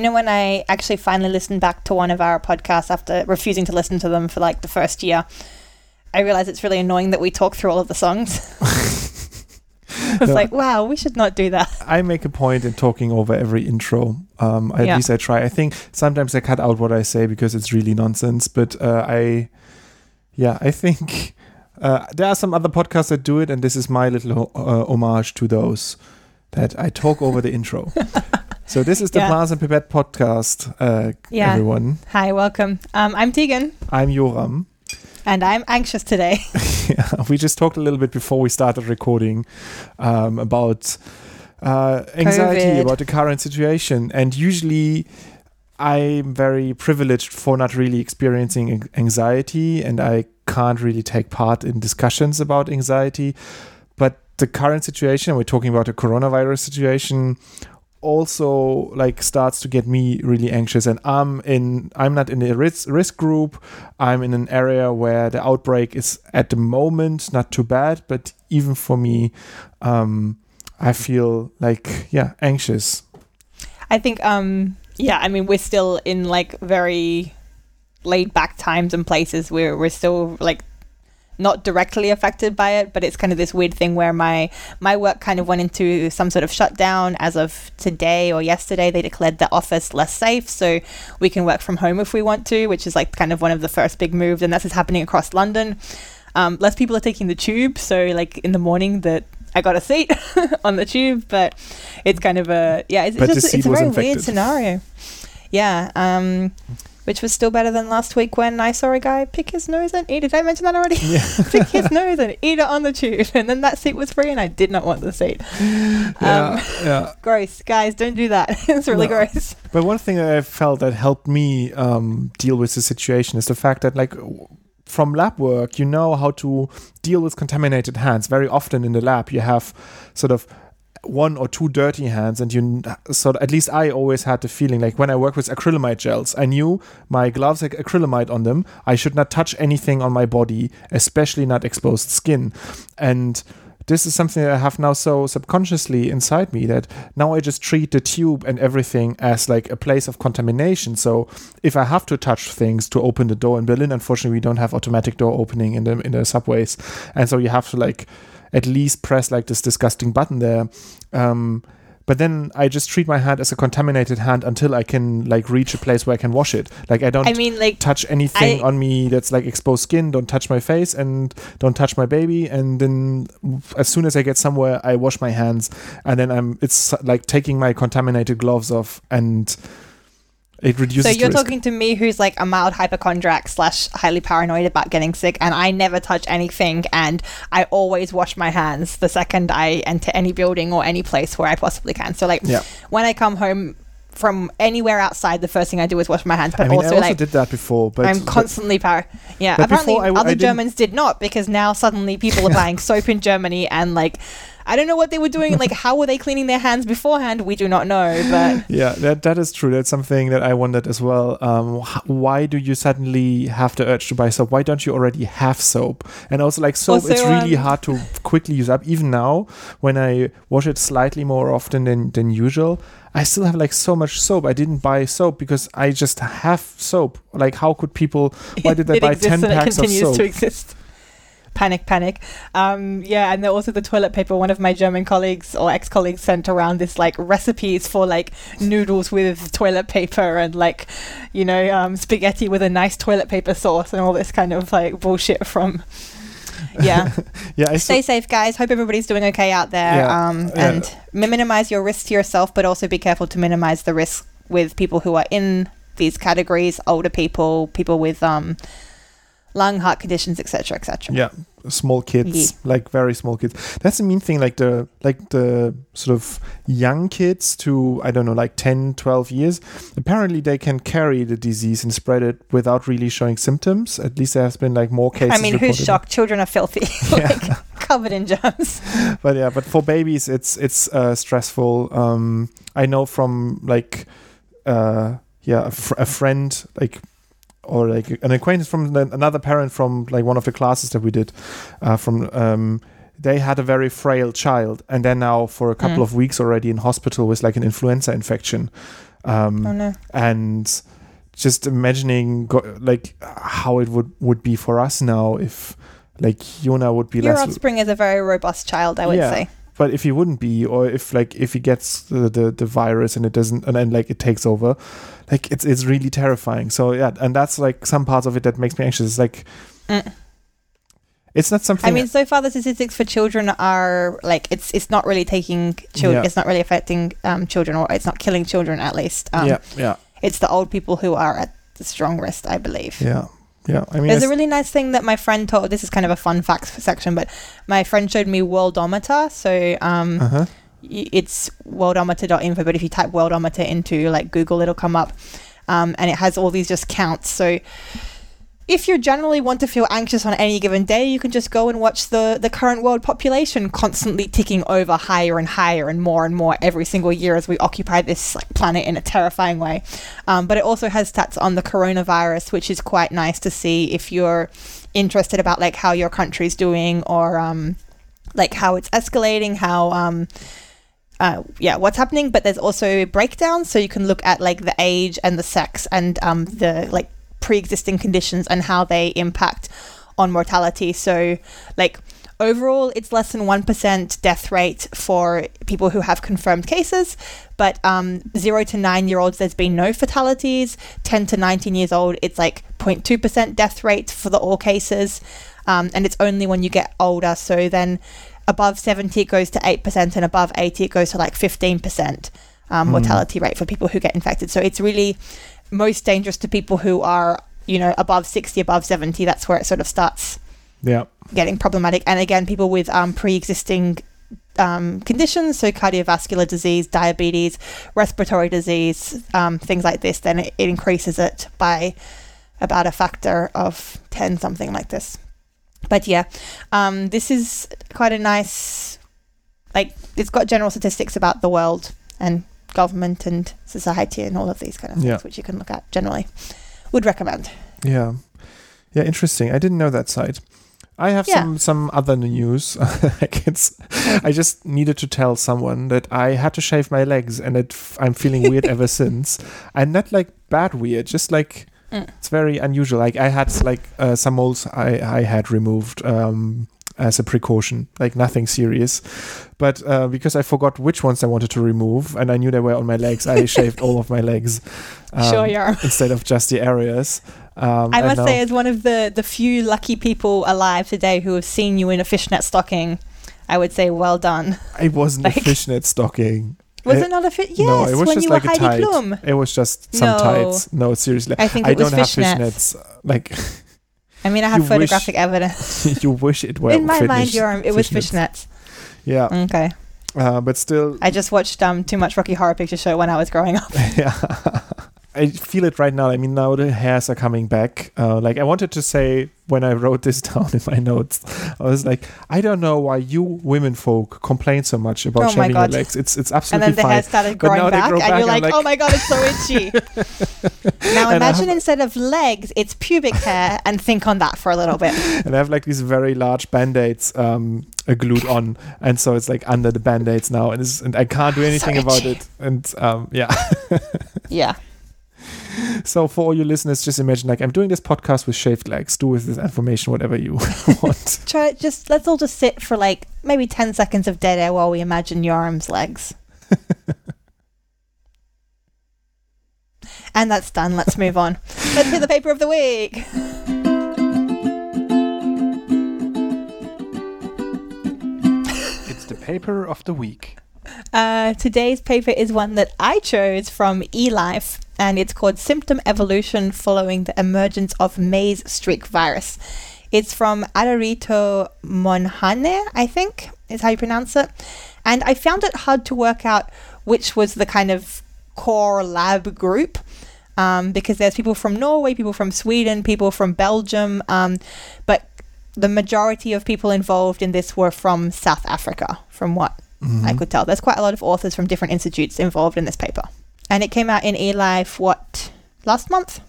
You know, when I actually finally listened back to one of our podcasts after refusing to listen to them for like the first year, I realized it's really annoying that we talk through all of the songs. I was No. like, wow, we should not do that. I make a point in talking over every intro. Um, at Yeah. least I try. I think sometimes I cut out what I say because it's really nonsense. But uh, I, yeah, I think uh, there are some other podcasts that do it, and this is my little uh, homage to those that I talk over the intro. So this is the Yeah. And Pipette podcast, uh, Yeah. everyone. Hi, welcome. Um, I'm Tegan, I'm Joram. and I'm anxious today. yeah, we just talked a little bit before we started recording um, about uh, anxiety COVID. about the current situation, and usually I'm very privileged for not really experiencing anxiety, and I can't really take part in discussions about anxiety. But the current situation, we're talking about the coronavirus situation, also like starts to get me really anxious. And i'm in i'm not in a risk, risk group. I'm in an area where the outbreak is at the moment not too bad. But even for me um i feel like yeah anxious. I think, um, yeah, I mean, we're still in like very laid back times and places. Where we're still like not directly affected by it, but it's kind of this weird thing where my my work kind of went into some sort of shutdown as of today or yesterday. They declared the office less safe, so we can work from home if we want to, which is like kind of one of the first big moves, and that's is happening across London. Um, less people are taking the tube, so like in the morning that I got a seat on the tube, but it's kind of a yeah, it's, it's just it's a very infected. weird scenario. Yeah, um, which was still better than last week when I saw a guy pick his nose and eat it. Did I mention that already? yeah pick his nose and eat it on the tube, and then that seat was free, and I did not want the seat. Um, yeah, yeah gross, guys, don't do that. it's really No. gross. But one thing that I felt that helped me um, deal with the situation is the fact that, like, from lab work, you know how to deal with contaminated hands. Very often in the lab, you have sort of one or two dirty hands, and you sort at least I always had the feeling like when I work with acrylamide gels, I knew my gloves had acrylamide on them. I should not touch anything on my body, especially not exposed skin. And this is something that I have now so subconsciously inside me that now I just treat the tube and everything as like a place of contamination. So if I have to touch things to open the door in Berlin, unfortunately we don't have automatic door opening in the in the subways, and so you have to like at least press like this disgusting button there. Um, but then I just treat my hand as a contaminated hand until I can like reach a place where I can wash it. Like I don't I mean, like, touch anything I- on me that's like exposed skin don't touch my face and don't touch my baby and then as soon as i get somewhere i wash my hands and then i'm it's like taking my contaminated gloves off and it reduces so you're talking to me, who's like a mild hypochondriac slash highly paranoid about getting sick, and I never touch anything, and I always wash my hands the second I enter any building or any place where I possibly can. So, like, Yeah. when I come home from anywhere outside, the first thing I do is wash my hands. But i mean also, i also like, did that before but I'm constantly par. Yeah, apparently w- other Germans did not because now suddenly people are buying soap in Germany and like I don't know what they were doing. Like, how were they cleaning their hands beforehand? We do not know. But yeah that that is true that's something that i wondered as well um wh- why do you suddenly have the urge to buy soap why don't you already have soap and also like soap it's Also, really um, hard to quickly use up even now when i wash it slightly more often than than usual i still have like so much soap i didn't buy soap because i just have soap like how could people why did they buy 10 and it packs of soap to exist. Panic, panic. Um, yeah, and then also the toilet paper. One of my German colleagues or ex-colleagues sent around this like recipes for like noodles with toilet paper and like, you know, um, spaghetti with a nice toilet paper sauce and all this kind of like bullshit from. Yeah. yeah i Stay safe, guys. Hope everybody's doing okay out there. Yeah, um, and mi- minimize your risk to yourself, but also be careful to minimize the risk with people who are in these categories: older people, people with um, lung, heart conditions, etc., etc. yeah small kids like very small kids. That's the mean thing like the like the sort of young kids to i don't know like 10 12 years apparently they can carry the disease and spread it without really showing symptoms. At least there has been like more cases I mean, who's shocked? Children are filthy, like covered in germs. but yeah but for babies it's it's uh, stressful. Um i know from like uh yeah a, fr- a friend like or like an acquaintance from the, another parent from like one of the classes that we did uh, from um they had a very frail child, and they're now for a couple Mm. of weeks already in hospital with like an influenza infection. Um, Oh no. and just imagining go- like how it would would be for us now if like Yona would be Your less offspring is a very robust child, I would Yeah. say. But if he wouldn't be or if like if he gets the, the the virus and it doesn't and then like it takes over like it's it's really terrifying so yeah and that's like some parts of it that makes me anxious it's like Mm. it's not something I mean, so far the statistics for children are like it's it's not really taking children. Yeah. It's not really affecting um, children, or it's not killing children at least. Um, yeah yeah It's the old people who are at the strong risk, I believe. yeah yeah i mean There's a really nice thing that my friend told. This is kind of a fun facts section, but my friend showed me Worldometer. So um, uh-huh y- it's worldometer.info, but if you type worldometer into like Google, it'll come up. Um, and it has all these just counts. So if you generally want to feel anxious on any given day, you can just go and watch the, the current world population constantly ticking over higher and higher and more and more every single year as we occupy this like, planet in a terrifying way. Um, but it also has stats on the coronavirus, which is quite nice to see if you're interested about like how your country's doing or um, like how it's escalating, how um, uh, yeah, what's happening. But there's also breakdowns, so you can look at like the age and the sex and um, the like pre-existing conditions and how they impact on mortality. So like overall, it's less than one percent death rate for people who have confirmed cases. But um, zero to nine year olds, there's been no fatalities. Ten to nineteen years old, it's like 0.2 percent death rate for the all cases. Um, and it's only when you get older. So then above 70 it goes to 8% and above 80 it goes to like 15% um, Hmm. mortality rate for people who get infected so it's really most dangerous to people who are you know above 60 above 70 that's where it sort of starts yeah. getting problematic. And again people with um, pre-existing um, conditions so cardiovascular disease diabetes respiratory disease um, things like this then it, it increases it by about a factor of 10 something like this. But yeah um, this is quite a nice like it's got general statistics about the world and government and society and all of these kind of things which you can look at generally would recommend Yeah, yeah, interesting. I didn't know that site. I have Yeah. some some other news. it's, I just needed to tell someone that I had to shave my legs, and it, f- I'm feeling weird ever since. And not like bad weird, just like Mm. it's very unusual. Like I had like uh, some moles I I had removed. Um, as a precaution, like nothing serious, but uh, because I forgot which ones I wanted to remove, and I knew they were on my legs, I shaved all of my legs. sure um, yeah instead of just the areas. Um, I must now- say, as one of the, the few lucky people alive today who have seen you in a fishnet stocking, I would say well done. It wasn't a fishnet stocking. Was Eh, it not a fit? Yes, no, it was when just you like were a Heidi tight. Klum. It was just some No. tights. No, seriously. I think I it was don't have fishnets. fishnets. Like I mean, I have You wish- photographic evidence. you wish it were in my mind, your it was fishnets. fishnets. Yeah, Okay. uh, but still, I just watched um too much Rocky Horror Picture Show when I was growing up. yeah. I feel it right now. I mean, now the hairs are coming back. Uh, like I wanted to say when I wrote this down in my notes, I was like, I don't know why you women folk complain so much about Oh shaving your legs. It's it's absolutely fine. And then the fine. hair started growing back, grow and you're like, like- "Oh my god, it's so itchy." now imagine have- instead of legs, it's pubic hair, and think on that for a little bit. and I have like these very large band-aids um, uh, glued on, and so it's like under the band-aids now, and, it's, and I can't do So anything about itchy. it. And um, yeah, Yeah. so for all your listeners, just imagine like I'm doing this podcast with shaved legs. Do with this information whatever you want. Try just let's all just sit for like maybe ten seconds of dead air while we imagine your arms legs. and that's done. Let's move on. Let's hear the paper of the week. it's the paper of the week. Uh, today's paper is one that I chose from eLife, and it's called Symptom Evolution Following the Emergence of Maize Streak Virus. It's from Adarito Monhane, I think is how you pronounce it. And I found it hard to work out which was the kind of core lab group. Um, because there's people from Norway, people from Sweden, people from Belgium, um, but the majority of people involved in this were from South Africa, from what Mm-hmm. I could tell. There's quite a lot of authors from different institutes involved in this paper. And it came out in eLife, what, last month?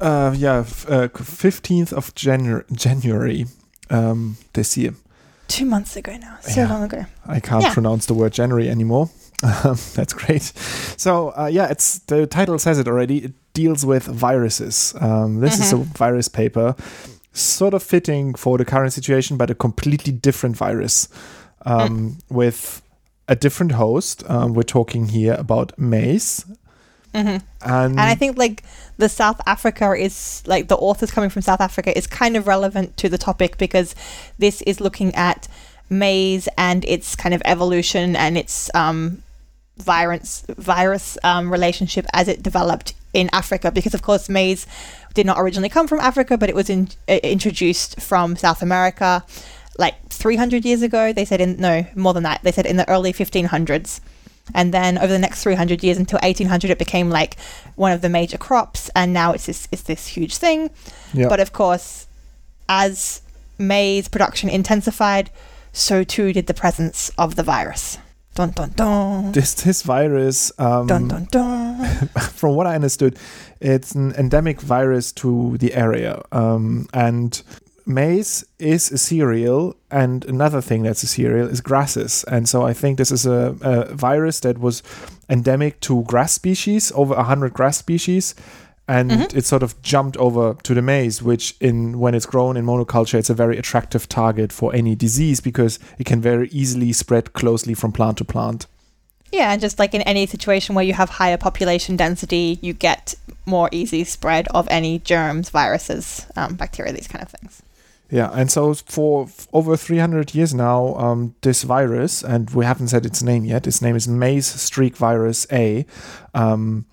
Uh, yeah, f- uh, 15th of Janu- January um, this year. two months ago now. So Yeah. long ago. I can't Yeah. pronounce the word January anymore. That's great. So uh, yeah, it's the title says it already. It deals with viruses. Um, this is a virus paper, sort of fitting for the current situation, but a completely different virus um, with a different host. Um, we're talking here about maize, hmm and, And I think like the South Africa is like the authors coming from South Africa is kind of relevant to the topic because this is looking at maize and its kind of evolution and its um, virus virus um, relationship as it developed in Africa. Because of course maize did not originally come from Africa but it was in, uh, introduced from South America like 300 years ago they said in no more than that. They said in the early 1500s and then over the next 300 years until 1800 it became like one of the major crops. And now it's this it's this huge thing. Yeah. but of course as maize production intensified so too did the presence of the virus. Dun dun dun. This this virus um, dun dun dun. from what I understood, it's an endemic virus to the area. Um, and maize is a cereal, and another thing that's a cereal is grasses. And so I think this is a, a virus that was endemic to grass species, over 100 grass species. And Mhm. it sort of jumped over to the maize, which, in when it's grown in monoculture, it's a very attractive target for any disease because it can very easily spread closely from plant to plant. yeah and just like in any situation where you have higher population density you get more easy spread of any germs viruses um, bacteria these kind of things Yeah, and so for over 300 years now, um, this virus, and we haven't said its name yet, its name is maize streak virus A, um,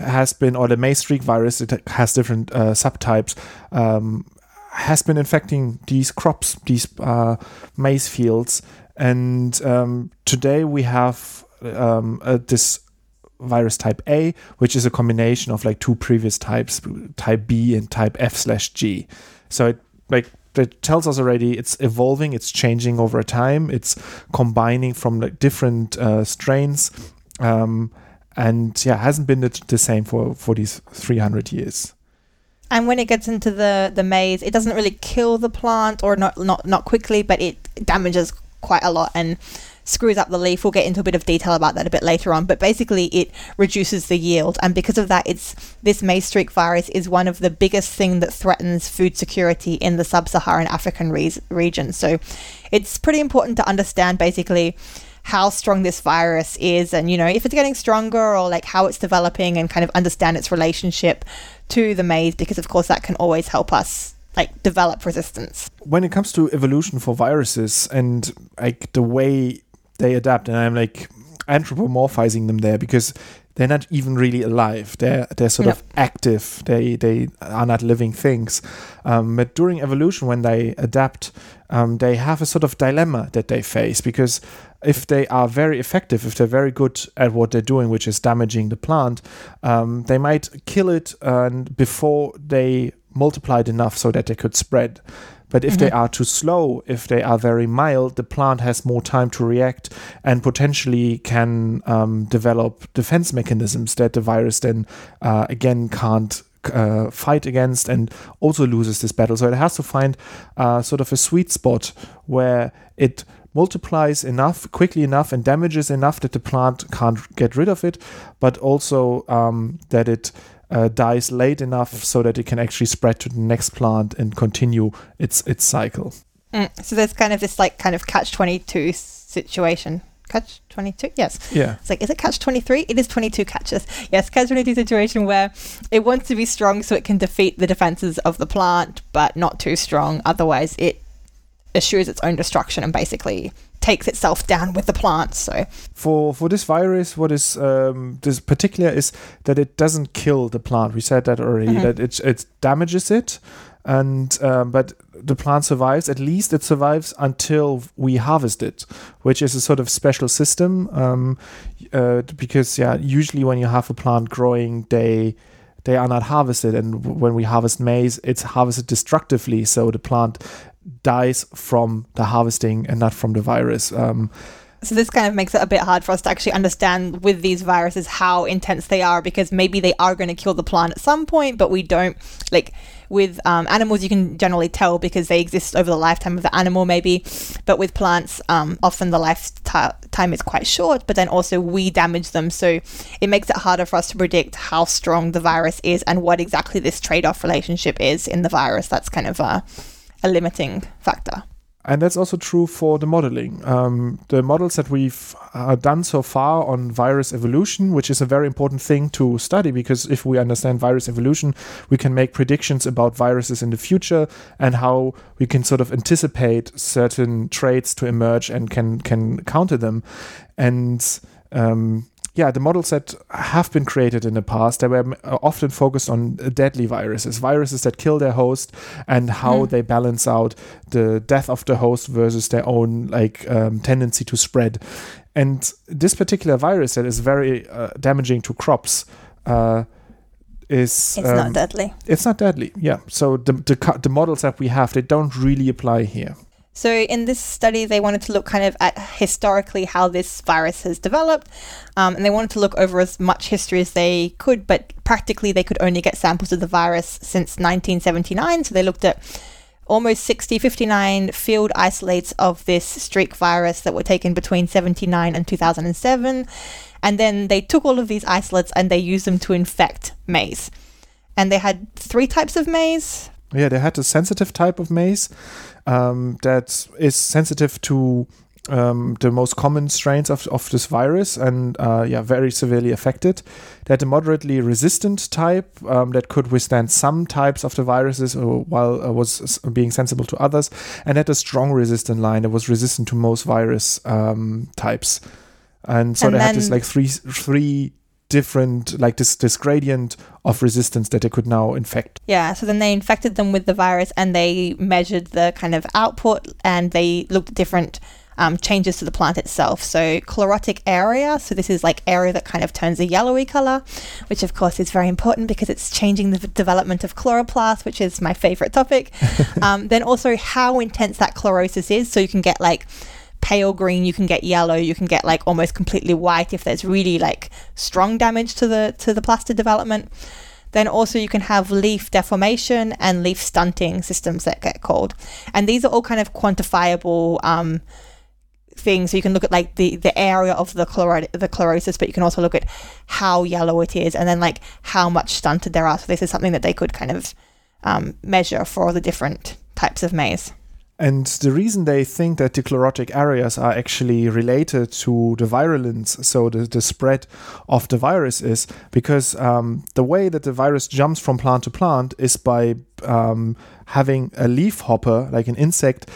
has been, or the maize streak virus, it has different uh, subtypes, um, has been infecting these crops, these uh, maize fields. And um, today we have uh, this virus type A, which is a combination of like two previous types, type B and type F slash G. So it like that tells us already it's evolving, it's changing over time, it's combining from like different uh, strains, um, and yeah, hasn't been the, the same for for these 300 years. And when it gets into the the maize, it doesn't really kill the plant or not not not quickly, but it damages quite a lot and screws up the leaf. We'll get into a bit of detail about that a bit later on, but basically it reduces the yield, and because of that, it's this maize streak virus is one of the biggest thing that threatens food security in the sub-Saharan African re- region. So it's pretty important to understand basically how strong this virus is and you know if it's getting stronger or like how it's developing and kind of understand its relationship to the maize because of course that can always help us like develop resistance when it comes to evolution for viruses and like the way they adapt, and I'm like anthropomorphizing them there because they're not even really alive. They're they're sort No. of active. They they are not living things. Um, but during evolution, when they adapt, um, they have a sort of dilemma that they face because if they are very effective, if they're very good at what they're doing, which is damaging the plant, um, they might kill it and before they multiplied enough so that they could spread. But if they are too slow, if they are very mild, the plant has more time to react and potentially can um, develop defense mechanisms that the virus then uh, again can't uh, fight against and also loses this battle. So it has to find uh, sort of a sweet spot where it multiplies enough, quickly enough, and damages enough that the plant can't get rid of it, but also um, that it uh, dies late enough so that it can actually spread to the next plant and continue its its cycle. Mm, so there's kind of this like kind of catch 22 situation. Catch 22 yes. Yeah. it's like is it catch 23 it is 22 catches. Yes catch 22 situation where it wants to be strong so it can defeat the defenses of the plant but not too strong. Otherwise it assures its own destruction and basically takes itself down with the plant so For for this virus, what is um, this particular is that it doesn't kill the plant. We said that already. Mhm. That it it damages it, and um, but the plant survives. At least it survives until we harvest it, which is a sort of special system. Um, uh, because yeah, usually when you have a plant growing, they they are not harvested, and when we harvest maize, it's harvested destructively, so the plant dies from the harvesting and not from the virus. Um, So this kind of makes it a bit hard for us to actually understand with these viruses how intense they are because maybe they are going to kill the plant at some point, but we don't like with um, animals you can generally tell because they exist over the lifetime of the animal maybe but with plants um, often the lifetime is quite short but then also we damage them so it makes it harder for us to predict how strong the virus is and what exactly this trade-off relationship is in the virus that's kind of a, a limiting factor and that's also true for the modeling. Um, the models that we've uh, done so far on virus evolution, which is a very important thing to study because if we understand virus evolution, we can make predictions about viruses in the future and how we can sort of anticipate certain traits to emerge and can can counter them. And um, yeah, the models that have been created in the past, they were uh, often focused on deadly viruses, viruses that kill their host, and how mm. they balance out the death of the host versus their own like um, tendency to spread. And this particular virus that is very uh, damaging to crops. Uh, is it's um, not deadly. It's not deadly. Yeah. So the, the the models that we have, they don't really apply here. So, in this study, they wanted to look kind of at historically how this virus has developed, um, and they wanted to look over as much history as they could, but practically they could only get samples of the virus since 1979. So, they looked at almost 60, 59 field isolates of this streak virus that were taken between 79 and 2007. And then they took all of these isolates and they used them to infect maize. And they had three types of maize. Yeah, they had a sensitive type of maize um, that is sensitive to um, the most common strains of, of this virus and uh, yeah, very severely affected. They had a moderately resistant type um, that could withstand some types of the viruses uh, while uh, was being sensible to others, and had a strong resistant line that was resistant to most virus um, types. And so and they had this like three three different like this this gradient of resistance that they could now infect. Yeah, so then they infected them with the virus and they measured the kind of output and they looked at different um, changes to the plant itself. So chlorotic area, so this is like area that kind of turns a yellowy color, which of course is very important because it's changing the development of chloroplast, which is my favorite topic. um, then also how intense that chlorosis is, so you can get like pale green, you can get yellow, you can get like almost completely white if there's really like strong damage to the to the plastid development. Then also you can have leaf deformation and leaf stunting systems that get called, and these are all kind of quantifiable. Um, things so you can look at like the the area of the chloro- the chlorosis but you can also look at how yellow it is and then like how much stunted there are so this is something that they could kind of um, measure for all the different types of maize and the reason they think that the chlorotic areas are actually related to the virulence, so the, the spread of the virus, is because um, the way that the virus jumps from plant to plant is by um, having a leaf hopper, like an insect,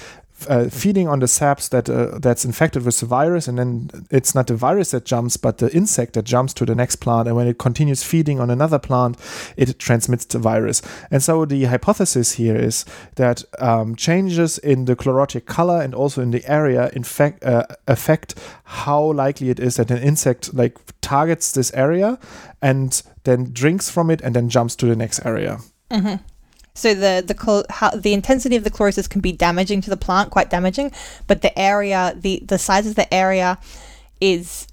uh, feeding on the saps that uh, that's infected with the virus, and then it's not the virus that jumps, but the insect that jumps to the next plant. And when it continues feeding on another plant, it transmits the virus. And so the hypothesis here is that um, changes in the chlorotic color and also in the area infect, uh, affect how likely it is that an insect like targets this area and then drinks from it and then jumps to the next area. Mm-hmm. So the the how, the intensity of the chlorosis can be damaging to the plant, quite damaging, but the area, the the size of the area, is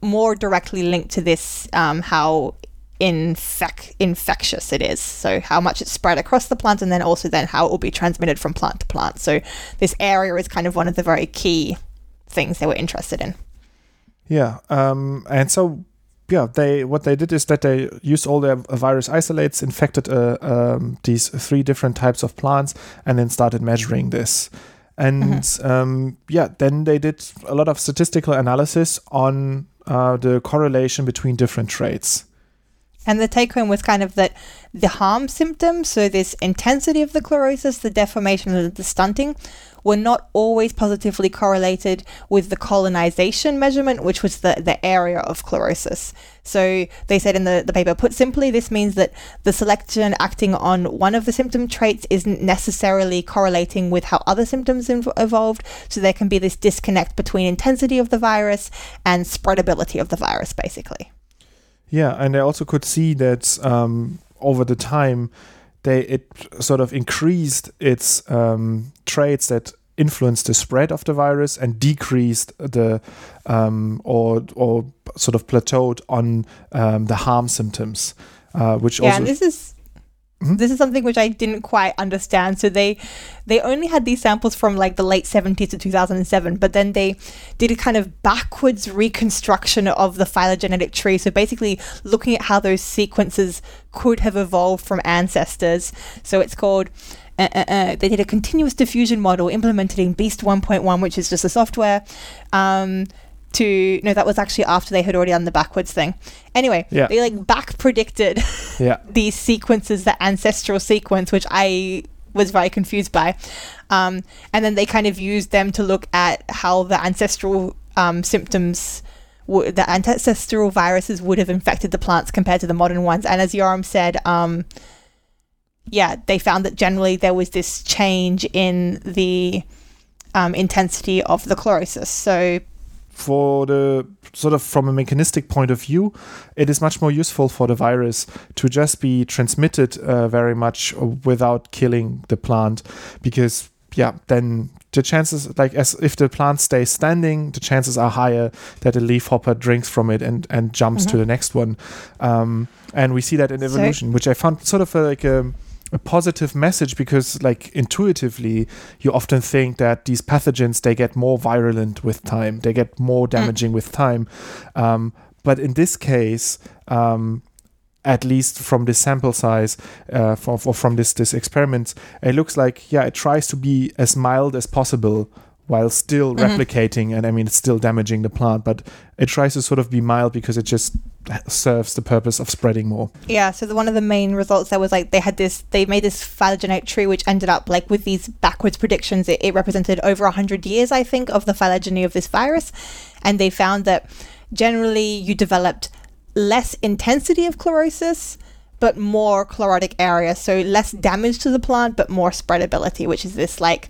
more directly linked to this um, how infec- infectious it is. So how much it's spread across the plant, and then also then how it will be transmitted from plant to plant. So this area is kind of one of the very key things they were interested in. Yeah, um, and so yeah, they what they did is that they used all their virus isolates, infected uh, um, these three different types of plants, and then started measuring this. And mm-hmm. um, yeah, then they did a lot of statistical analysis on uh, the correlation between different traits. And the take home was kind of that the harm symptoms, so this intensity of the chlorosis, the deformation, and the stunting, were not always positively correlated with the colonization measurement, which was the, the area of chlorosis. So they said in the, the paper, put simply, this means that the selection acting on one of the symptom traits isn't necessarily correlating with how other symptoms inv- evolved. So there can be this disconnect between intensity of the virus and spreadability of the virus, basically. Yeah, and I also could see that um, over the time, they it sort of increased its um, traits that influenced the spread of the virus and decreased the um, or or sort of plateaued on um, the harm symptoms, uh, which yeah, also and this is Mhm. this is something which I didn't quite understand. So they they only had these samples from like the late 70s to 2007, but then they did a kind of backwards reconstruction of the phylogenetic tree. So basically looking at how those sequences could have evolved from ancestors. So it's called uh, uh, uh, they did a continuous diffusion model implemented in Beast 1.1, which is just a software. Um, to no, that was actually after they had already done the backwards thing. Anyway, Yeah. they like back predicted yeah these sequences, the ancestral sequence, which I was very confused by. Um, and then they kind of used them to look at how the ancestral um, symptoms, w- the ancestral viruses would have infected the plants compared to the modern ones. And as Yoram said, um, yeah, they found that generally there was this change in the um, intensity of the chlorosis. So for the sort of from a mechanistic point of view, it is much more useful for the virus to just be transmitted uh, very much without killing the plant because yeah then the chances like as if the plant stays standing the chances are higher that a leafhopper drinks from it and and jumps to Mhm. the next one. Um, and we see that in So- evolution which i found sort of a, like a a positive message because like intuitively you often think that these pathogens they get more virulent with time. They get more damaging with time. Um, but in this case um, at least from this sample size uh, from, or from this this experiment it looks like yeah it tries to be as mild as possible while still Mhm. replicating and i mean it's still damaging the plant but it tries to sort of be mild because it just serves the purpose of spreading more Yeah, so the, one of the main results there was like they had this, they made this phylogenetic tree, which ended up like with these backwards predictions, it, it represented over 100 years, I think, of the phylogeny of this virus. And they found that generally you developed less intensity of chlorosis, but more chlorotic area. So less damage to the plant, but more spreadability, which is this like,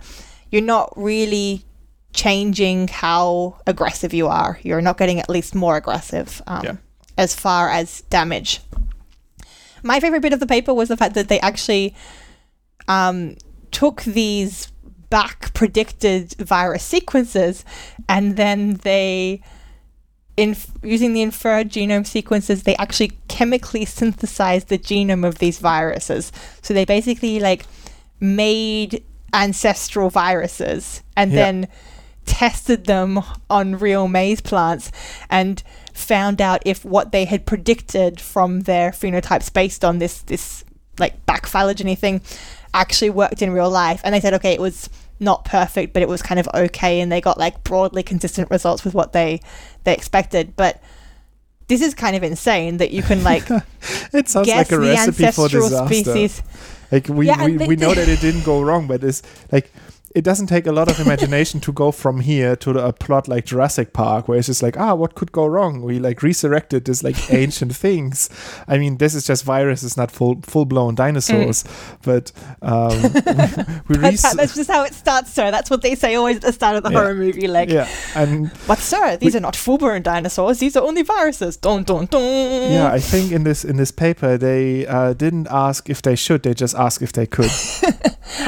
you're not really changing how aggressive you are. You're not getting at least more aggressive. Um, Yeah. as far as damage. My favorite bit of the paper was the fact that they actually um, took these back predicted virus sequences and then they in using the inferred genome sequences they actually chemically synthesized the genome of these viruses so they basically like made ancestral viruses and Yeah. then tested them on real maize plants and found out if what they had predicted from their phenotypes based on this this like back phylogeny thing actually worked in real life and they said okay it was not perfect but it was kind of okay and they got like broadly consistent results with what they they expected. But this is kind of insane that you can like it sounds guess like a the recipe for disaster. species. Like we, Yeah, we, we know that it didn't go wrong, but it's like it doesn't take a lot of imagination to go from here to a plot like Jurassic Park, where it's just like, ah, what could go wrong? We like resurrected this like ancient things. I mean, this is just viruses, not full full blown dinosaurs, but um, we, we res- that's just how it starts sir that's what they say always at the start of the Yeah. horror movie like yeah, and but sir these are not full-blown dinosaurs these are only viruses dun dun dun yeah, I think in this in this paper they uh, didn't ask if they should, they just asked if they could.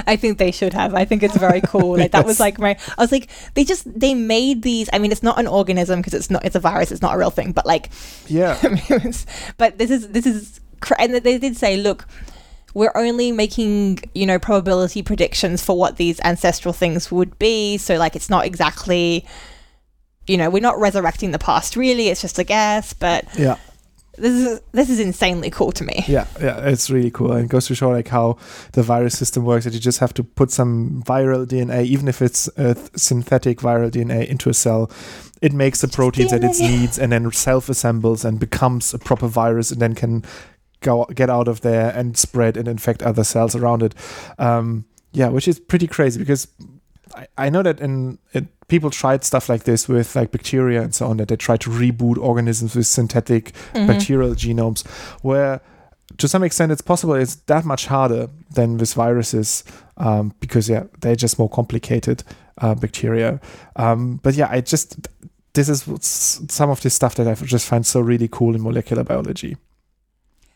I think they should have. I think it's very cool. Like that was like my. I was like, they just they made these. I mean, it's not an organism because it's not. It's a virus. It's not a real thing. But like, Yeah, I mean, it's, but this is this is. And they did say, look, we're only making you know probability predictions for what these ancestral things would be. So like, it's not exactly. You know, we're not resurrecting the past. Really, it's just a guess. But yeah. This is this is insanely cool to me. Yeah, yeah, it's really cool. And it goes to show like how the virus system works. That you just have to put some viral DNA, even if it's uh, th- synthetic viral DNA, into a cell. It makes the proteins that it needs, and then self-assembles and becomes a proper virus, and then can go get out of there and spread and infect other cells around it. Um, yeah, which is pretty crazy because I, I know that in it, people tried stuff like this with like bacteria and so on. That they try to reboot organisms with synthetic Mhm. bacterial genomes, where to some extent it's possible. It's that much harder than with viruses um, because yeah, they're just more complicated uh, bacteria. Um, but yeah, I just this is what's- some of this stuff that I just find so really cool in molecular biology.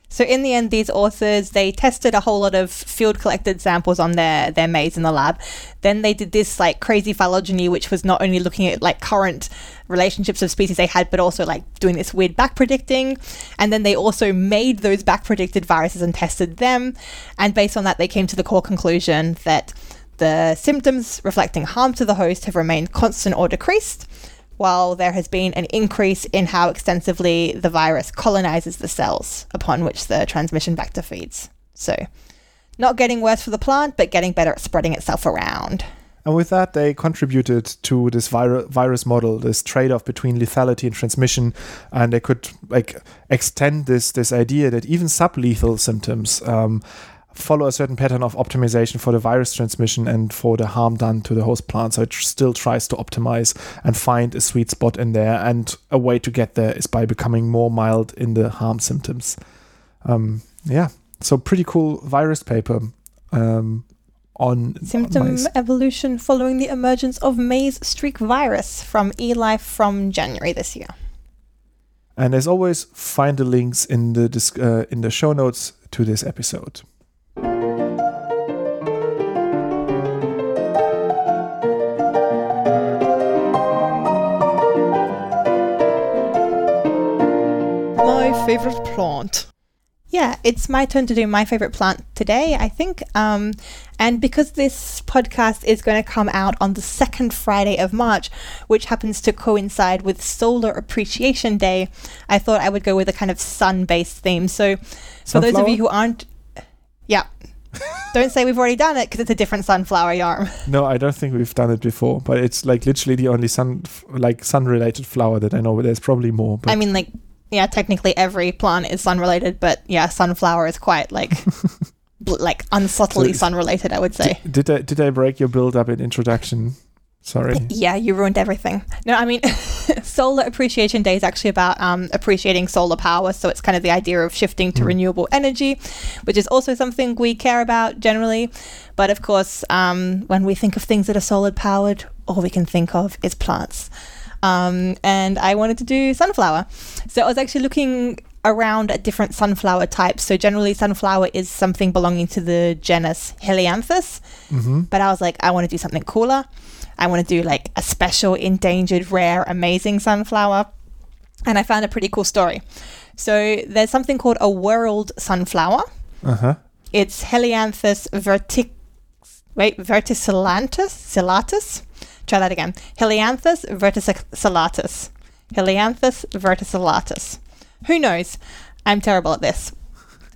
So in the end, these authors they tested a whole lot of field collected samples on their their maize in the lab. Then they did this like crazy phylogeny, which was not only looking at like current relationships of species they had, but also like doing this weird back predicting. And then they also made those back predicted viruses and tested them. And based on that, they came to the core conclusion that the symptoms reflecting harm to the host have remained constant or decreased while there has been an increase in how extensively the virus colonizes the cells upon which the transmission vector feeds. So, not getting worse for the plant, but getting better at spreading itself around. And with that, they contributed to this vir- virus model, this trade-off between lethality and transmission, and they could like extend this this idea that even sublethal symptoms um, follow a certain pattern of optimization for the virus transmission and for the harm done to the host plant. So it still tries to optimize and find a sweet spot in there. And a way to get there is by becoming more mild in the harm symptoms. Um, yeah, so pretty cool virus paper. Um, on symptom mice. evolution following the emergence of maize streak virus from eLife from January this year. And as always, find the links in the disc- uh, in the show notes to this episode. Favorite plant. Yeah, it's my turn to do my favorite plant today, I think. Um, and because this podcast is going to come out on the second Friday of March, which happens to coincide with Solar Appreciation Day, I thought I would go with a kind of sun based theme. So, for those of you who aren't, yeah, don't say we've already done it because it's a different sunflower yarn. No, I don't think we've done it before, but it's like literally the only sun, like sun related flower that I know. But there's probably more. But I mean, like yeah, technically every plant is sun related, but yeah, sunflower is quite like bl- like unsubtly so sun related. I would say. Did, did I did I break your build up in introduction? Sorry. Yeah, you ruined everything. No, I mean, Solar Appreciation Day is actually about um, appreciating solar power. So it's kind of the idea of shifting to mm. renewable energy, which is also something we care about generally. But of course, um, when we think of things that are solar powered, all we can think of is plants. Um, and I wanted to do sunflower. So I was actually looking around at different sunflower types. So generally, sunflower is something belonging to the genus Helianthus. Mm-hmm. But I was like, I want to do something cooler. I want to do like a special, endangered, rare, amazing sunflower. And I found a pretty cool story. So there's something called a world sunflower. Uh-huh. It's Helianthus vertic wait, verticillatus, cillatus. Try that again. Helianthus verticillatus. Helianthus verticillatus. Who knows? I'm terrible at this.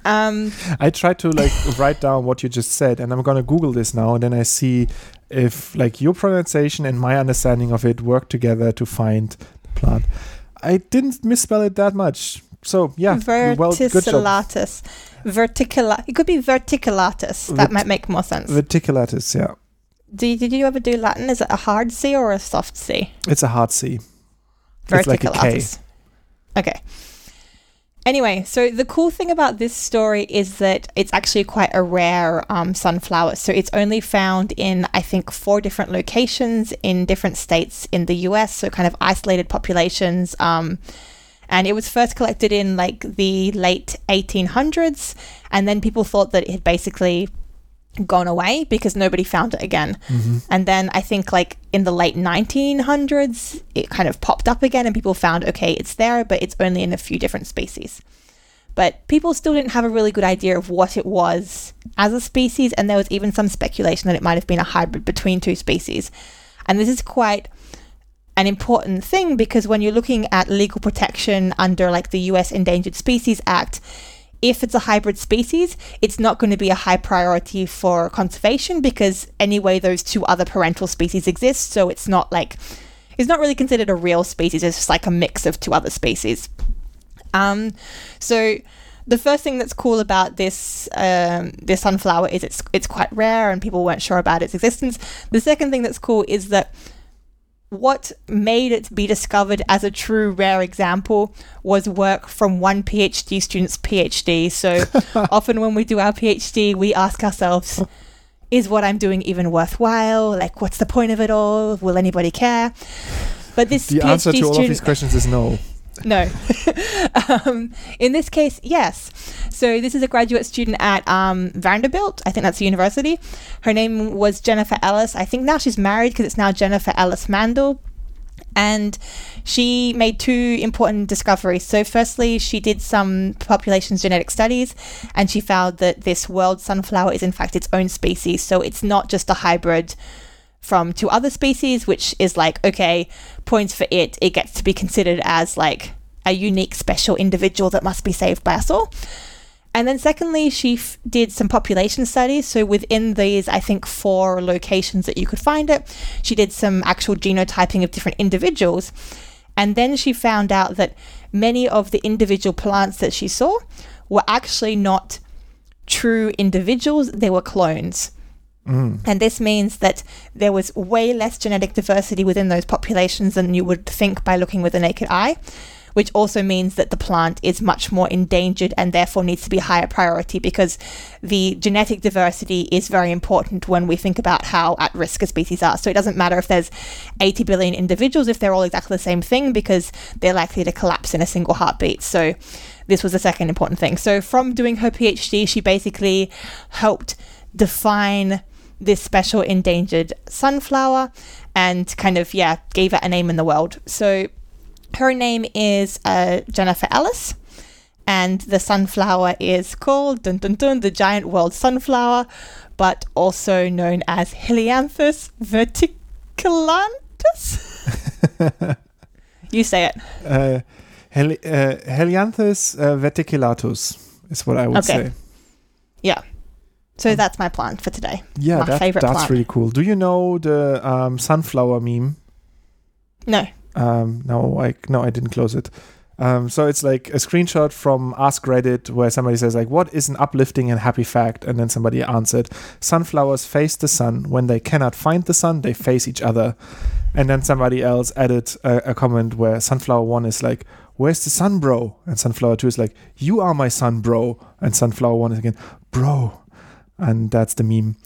Um, I tried to like write down what you just said, and I'm gonna Google this now, and then I see if like your pronunciation and my understanding of it work together to find the plant. I didn't misspell it that much, so yeah. Verticillatus. Well, Verticula. It could be verticulatus. That Vert- might make more sense. Verticulatus, yeah. Did, did you ever do Latin? Is it a hard C or a soft C? It's a hard C. It's like a K. Okay. Anyway, so the cool thing about this story is that it's actually quite a rare um, sunflower. So it's only found in, I think, four different locations in different states in the US, so kind of isolated populations. Um, and it was first collected in like the late 1800s. And then people thought that it had basically gone away because nobody found it again. Mm-hmm. And then I think like in the late 1900s, it kind of popped up again and people found, okay, it's there, but it's only in a few different species. But people still didn't have a really good idea of what it was as a species, and there was even some speculation that it might have been a hybrid between two species. And this is quite an important thing because when you're looking at legal protection under like the US Endangered Species Act, if it's a hybrid species, it's not going to be a high priority for conservation because anyway, those two other parental species exist. So it's not like, it's not really considered a real species. It's just like a mix of two other species. Um, so the first thing that's cool about this um, this sunflower is it's it's quite rare and people weren't sure about its existence. The second thing that's cool is that what made it be discovered as a true rare example was work from one PhD student's PhD. So often when we do our PhD, we ask ourselves, is what I'm doing even worthwhile? Like, what's the point of it all? Will anybody care? But this the PhD answer to all of these questions is no. no. um, in this case, yes. So this is a graduate student at um, Vanderbilt. I think that's a university. Her name was Jennifer Ellis. I think now she's married because it's now Jennifer Ellis Mandel. And she made two important discoveries. So, firstly, she did some population genetic studies and she found that this world sunflower is, in fact, its own species. So, it's not just a hybrid from two other species, which is like, okay, points for it. It gets to be considered as like a unique, special individual that must be saved by us all. And then, secondly, she f- did some population studies. So, within these, I think, four locations that you could find it, she did some actual genotyping of different individuals. And then she found out that many of the individual plants that she saw were actually not true individuals, they were clones. Mm. And this means that there was way less genetic diversity within those populations than you would think by looking with the naked eye, which also means that the plant is much more endangered and therefore needs to be higher priority because the genetic diversity is very important when we think about how at risk a species are. So it doesn't matter if there's 80 billion individuals if they're all exactly the same thing because they're likely to collapse in a single heartbeat. So this was the second important thing. So from doing her PhD, she basically helped define this special endangered sunflower and kind of, yeah, gave it a name in the whorled. So her name is uh, Jennifer Ellis. And the sunflower is called dun, dun, dun, the giant world sunflower, but also known as Helianthus verticulantus. you say it. Uh, Heli- uh, Helianthus uh, verticulatus is what I would Okay. say. Yeah. So that's my plan for today. Yeah, My that, favorite that's plant. really cool. Do you know the um, sunflower meme? No. Um, no, I no, I didn't close it. Um, so it's like a screenshot from Ask Reddit where somebody says like, "What is an uplifting and happy fact?" And then somebody answered, "Sunflowers face the sun. When they cannot find the sun, they face each other." And then somebody else added a, a comment where Sunflower One is like, "Where's the sun, bro?" And Sunflower Two is like, "You are my sun, bro." And Sunflower One is again, "Bro," and that's the meme.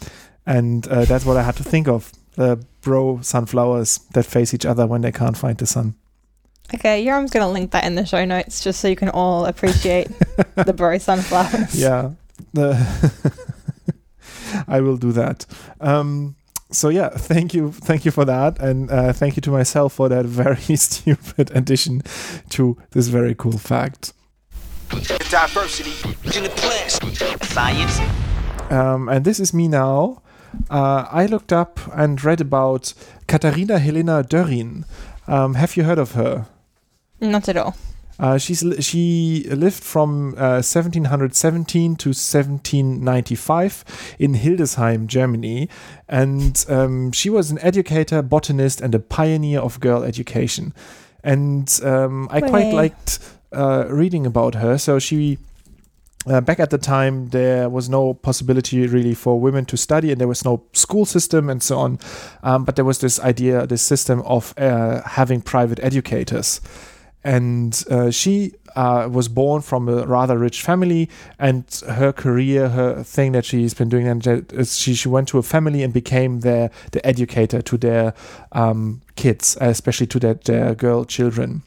And uh, that's what I had to think of. The bro sunflowers that face each other when they can't find the sun. Okay, Yoram's going to link that in the show notes just so you can all appreciate the bro sunflowers. Yeah. I will do that. Um, so yeah, thank you, thank you for that, and uh, thank you to myself for that very stupid addition to this very cool fact. Diversity in the class. Science. Um, and this is me now. Uh, I looked up and read about Catharina Helena Dörrien. Um, have you heard of her? Not at all. Uh, she's li- she lived from uh, 1717 to 1795 in Hildesheim, Germany, and um, she was an educator, botanist, and a pioneer of girl education. And um, I quite liked uh, reading about her. So she. Uh, back at the time, there was no possibility really for women to study, and there was no school system and so on. Um, but there was this idea, this system of uh, having private educators and uh, she uh, was born from a rather rich family and her career her thing that she's been doing and she, she went to a family and became their the educator to their um, kids especially to their, their girl children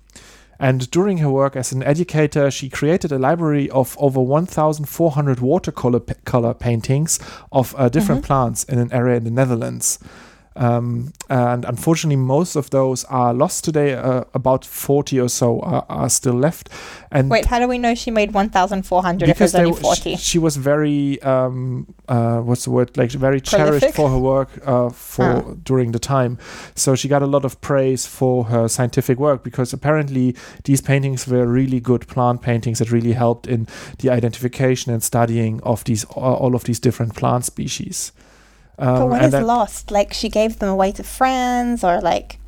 and during her work as an educator, she created a library of over 1,400 watercolor pa- color paintings of uh, different plants in an area in the Netherlands. Um, and unfortunately, most of those are lost today. Uh, about 40 or so are, are still left. And Wait, how do we know she made 1,400 if there's only 40? She, was very, um, uh, what's the word, like very cherished for her work uh, for Ah. during the time. So she got a lot of praise for her scientific work because apparently these paintings were really good plant paintings that really helped in the identification and studying of these all of these different plant species. Um, but what is that- lost? Like she gave them away to friends or like.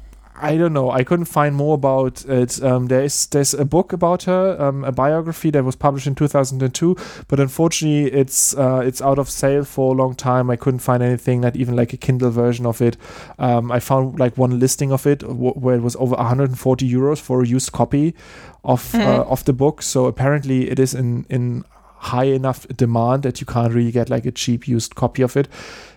I don't know. I couldn't find more about it. Um, there is there's a book about her, um, a biography that was published in 2002, but unfortunately it's uh, it's out of sale for a long time. I couldn't find anything, not even like a Kindle version of it. Um, I found like one listing of it w- where it was over 140 euros for a used copy of uh, Mhm. of the book. So apparently it is in in high enough demand that you can't really get like a cheap used copy of it.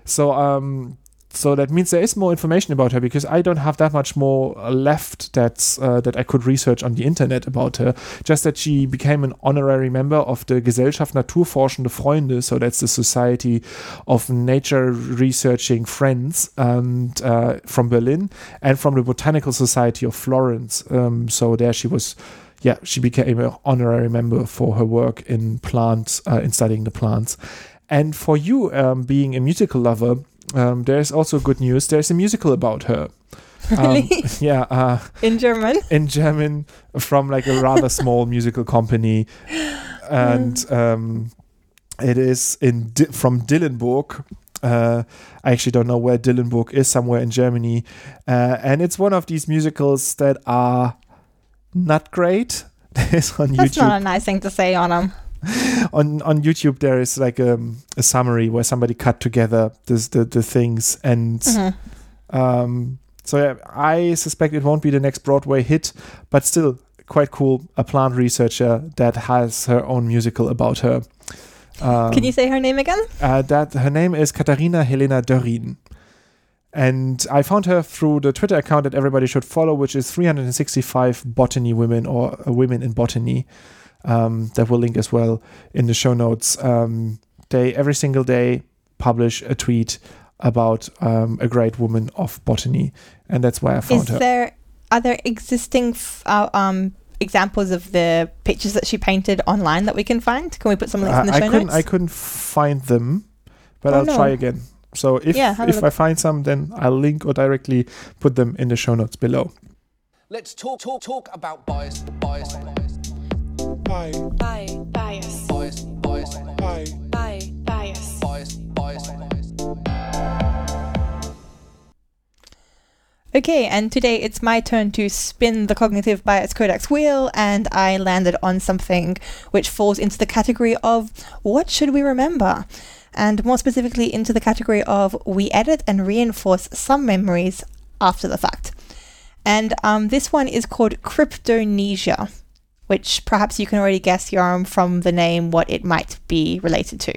So um, so that means there is more information about her because I don't have that much more left that's uh, that I could research on the internet about her. Just that she became an honorary member of the Gesellschaft Naturforschende Freunde, so that's the Society of Nature Researching Friends, and uh, from Berlin, and from the Botanical Society of Florence. Um, so there she was. Yeah, she became an honorary member for her work in plants, uh, in studying the plants. And for you, um, being a musical lover, um, there's also good news. There's a musical about her. Really? Um, yeah, uh, In German? in German from like a rather small musical company, and um, it is in Di- from Dillenburg. Uh, I actually don't know where Dillenburg is, somewhere in Germany, uh, and it's one of these musicals that are not great. That's YouTube not a nice thing to say on him. on on YouTube there is like um, a summary where somebody cut together this, the the things and Mm-hmm. um, so yeah, I suspect it won't be the next Broadway hit, but still quite cool. A plant researcher that has her own musical about her. Um, Can you say her name again? uh, that her name is Catharina Helena Dörrien. And I found her through the Twitter account that everybody should follow, which is 365 botany women or uh, women in botany. Um, that will link as well in the show notes. Um, they every single day publish a tweet about um, a great woman of botany, and that's why I found Is her. there are there existing f- uh, um examples of the pictures that she painted online that we can find? Can we put some links Uh, in the I show couldn't. notes? I couldn't find them, but Oh, I'll try again. So if Yeah, if. I find some, then I'll link or directly put them in the show notes below. Let's talk, talk, talk about bias, bias, bias, Bi, Bi- bias. bias, bias, bi, Bi- bias. bias, bias, bias. Okay, and today it's my turn to spin the cognitive bias codex wheel, and I landed on something which falls into the category of what should we remember? And more specifically, into the category of we edit and reinforce some memories after the fact. And um, this one is called cryptomnesia, which perhaps you can already guess, Yoram, from the name what it might be related to.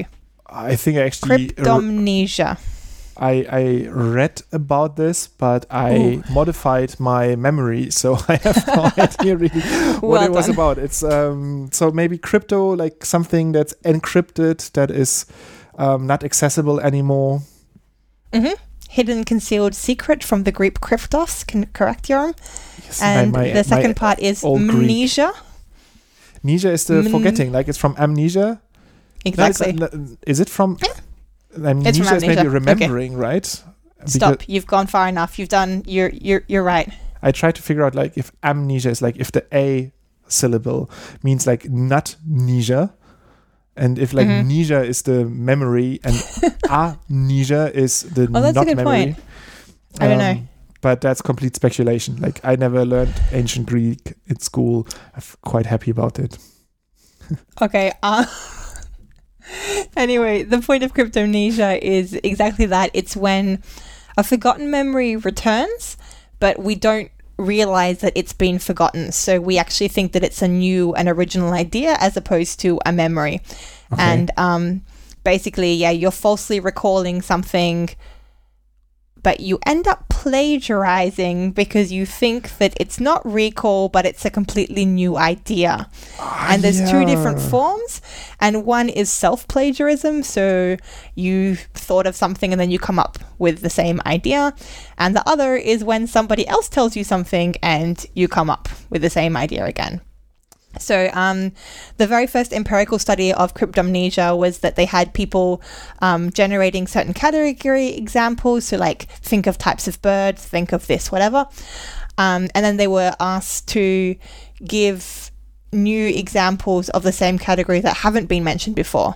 I think I actually Cryptomnesia. I, I read about this, but I modified my memory, so I have no idea really what Well it was done. about. It's um so maybe crypto, like something that's encrypted that is um, not accessible anymore. hmm Hidden, concealed secret from the Greek cryptos. Can correct Yoram. Yes, And my- my- the second part is old Greek. Amnesia. Amnesia is the Mm. forgetting, like it's from amnesia. Exactly. not- no, uh, is it from? Amnesia, It's from is maybe amnesia. Okay. remembering, right? Because Stop. You've gone far enough. You've done. You're. You're. You're right. I tried to figure out like if amnesia is like if the a syllable means like not amnesia, and if like mm-hmm. amnesia is the memory and amnesia is the Oh, that's a good memory. point. I don't know. Um, But that's complete speculation. Like I never learned ancient Greek in school. I'm quite happy about it. Okay. Uh, anyway, the point of cryptomnesia is exactly that. It's when a forgotten memory returns, but we don't realize that it's been forgotten. So we actually think that it's a new and original idea as opposed to a memory. Okay. And um, basically, yeah, you're falsely recalling something, but you end up plagiarizing because you think that it's not recall, but it's a completely new idea. Ah, and there's two different forms, and one is self plagiarism. So you thought of something and then you come up with the same idea. And the other is when somebody else tells you something and you come up with the same idea again. So, um, the very first empirical study of cryptomnesia was that they had people um, generating certain category examples. So, like, think of types of birds, think of this, whatever. Um, and then they were asked to give new examples of the same category that haven't been mentioned before.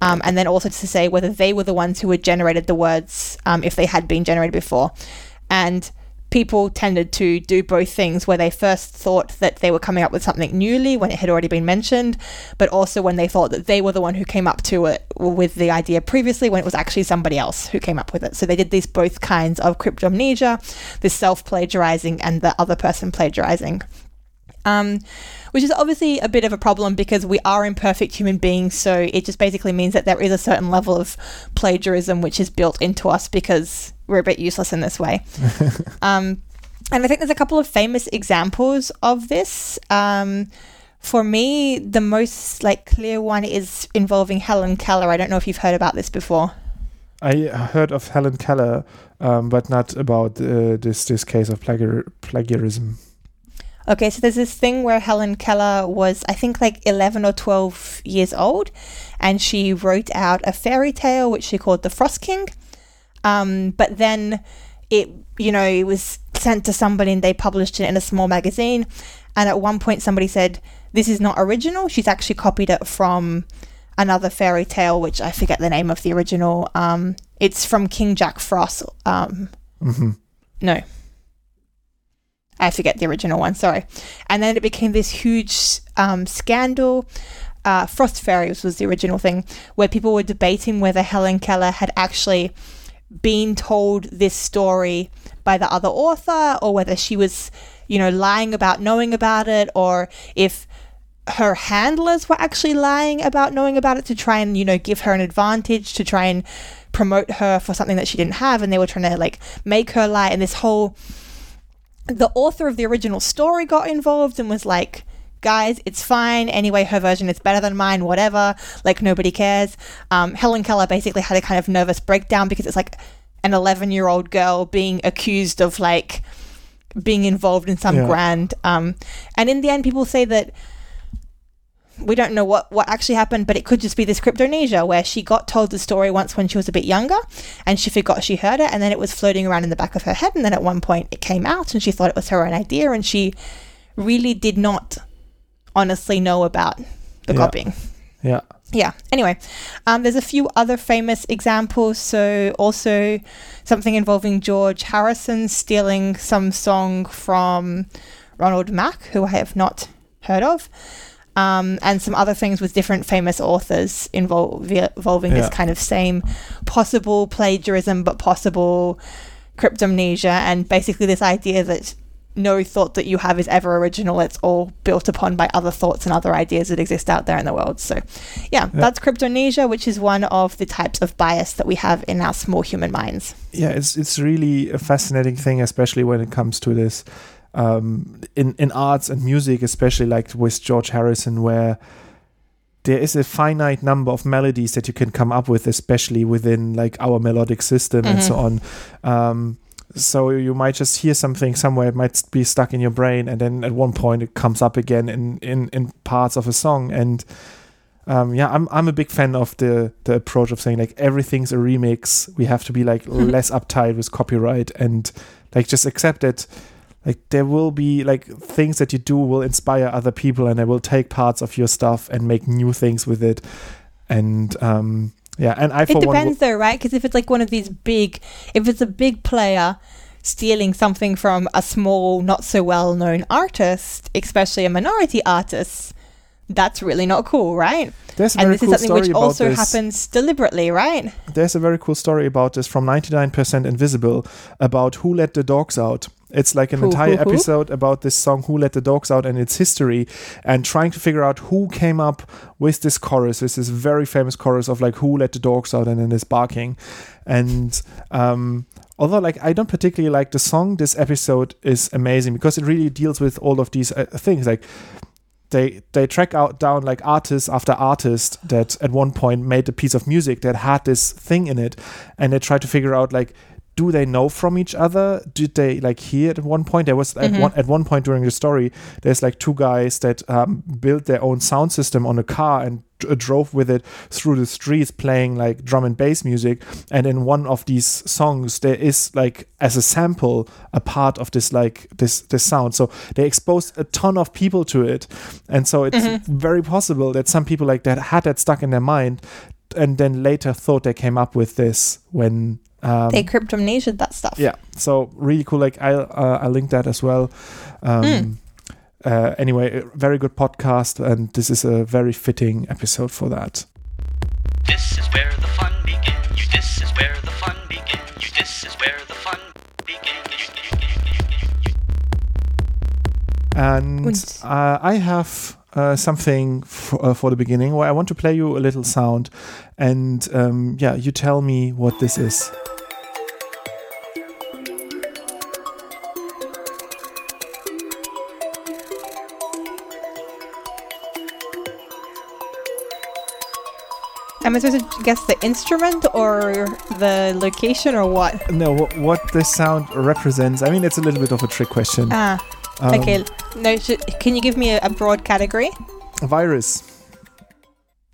Um, and then also to say whether they were the ones who had generated the words um, if they had been generated before. And people tended to do both things where they first thought that they were coming up with something newly when it had already been mentioned, but also when they thought that they were the one who came up to it with the idea previously when it was actually somebody else who came up with it. So they did these both kinds of cryptomnesia, this self plagiarizing and the other person plagiarizing. Um, which is obviously a bit of a problem because we are imperfect human beings. So it just basically means that there is a certain level of plagiarism which is built into us because we're a bit useless in this way. um, and I think there's a couple of famous examples of this. Um, for me, the most like clear one is involving Helen Keller. I don't know if you've heard about this before. I heard of Helen Keller, um, but not about uh, this this case of plagiar- plagiarism. Okay, so there's this thing where Helen Keller was, I think, like 11 or 12 years old, and she wrote out a fairy tale which she called The Frost King. Um, but then it, you know, it was sent to somebody and they published it in a small magazine. And at one point, somebody said, This is not original. She's actually copied it from another fairy tale, which I forget the name of the original. Um, it's from King Jack Frost. Um, hmm no. I forget the original one, sorry. And then it became this huge um, scandal. Uh, Frost Fairies was the original thing, where people were debating whether Helen Keller had actually been told this story by the other author or whether she was, you know, lying about knowing about it or if her handlers were actually lying about knowing about it to try and, you know, give her an advantage, to try and promote her for something that she didn't have. And they were trying to, like, make her lie. And this whole the author of the original story got involved and was like, guys, it's fine. Anyway, her version is better than mine, whatever. Like, nobody cares. Um, Helen Keller basically had a kind of nervous breakdown because it's like an 11 year old girl being accused of like being involved in some Yeah. grand. Um, and in the end, people say that we don't know what, what actually happened, but it could just be this cryptomnesia where she got told the story once when she was a bit younger and she forgot she heard it and then it was floating around in the back of her head and then at one point it came out and she thought it was her own idea and she really did not honestly know about the Yeah. copying. Yeah. Yeah. Anyway, um, there's a few other famous examples. So also something involving George Harrison stealing some song from Ronald Mack, who I have not heard of, um, and some other things with different famous authors involve, involving this kind of same possible plagiarism, but possible cryptomnesia, and basically this idea that no thought that you have is ever original. It's all built upon by other thoughts and other ideas that exist out there in the world. So, yeah, that's cryptomnesia, which is one of the types of bias that we have in our small human minds. yeah, it's it's really a fascinating thing, especially when it comes to this um, in in arts and music, especially like with George Harrison, where there is a finite number of melodies that you can come up with, especially within like our melodic system and so on. Um, so you might just hear something somewhere, it might be stuck in your brain, and then at one point it comes up again in in, in parts of a song and. Um, yeah, I'm I'm a big fan of the the approach of saying like everything's a remix. We have to be like less uptight with copyright and like just accept that like there will be like things that you do will inspire other people and they will take parts of your stuff and make new things with it. And um yeah, and I for It depends, though, right? Because if it's like one of these big, if it's a big player stealing something from a small, not so well known artist, especially a minority artist, that's really not cool, right? there's a And this is something which also this. happens deliberately, right? There's a very cool story about this from 99% Invisible about who let the dogs out. It's like an Who, entire who, who? episode about this song "Who Let the Dogs Out" and its history, and trying to figure out who came up with this chorus. This is very famous chorus of like "Who let the dogs out" and then this barking, and um, although like I don't particularly like the song, this episode is amazing because it really deals with all of these uh, things like they they track out down like artist after artist that at one point made a piece of music that had this thing in it and they try to figure out like do they know from each other? Did they like hear at one point? There was at mm-hmm. one at one point during the story there's like two guys that um, built their own sound system on a car and d- uh, drove with it through the streets playing like drum and bass music. And in one of these songs there is like as a sample a part of this like this this sound. So they exposed a ton of people to it. And so it's mm-hmm. very possible that some people like that had that stuck in their mind and then later thought they came up with this when um, They cryptomnesia that stuff. yeah so really cool like i uh, i linked that as well um uh, anyway very good podcast and this is a very fitting episode for that This is where the fun begins. You, this is where the fun begins. You, this is where the fun begins. And uh, I have uh, something f- uh, for the beginning where I want to play you a little sound, and um, yeah, you tell me what this is. Am I supposed to guess the instrument or the location or what? No, wh- what this sound represents. I mean, it's a little bit of a trick question. Ah, Um, okay. No, sh- can you give me a, a broad category? Virus.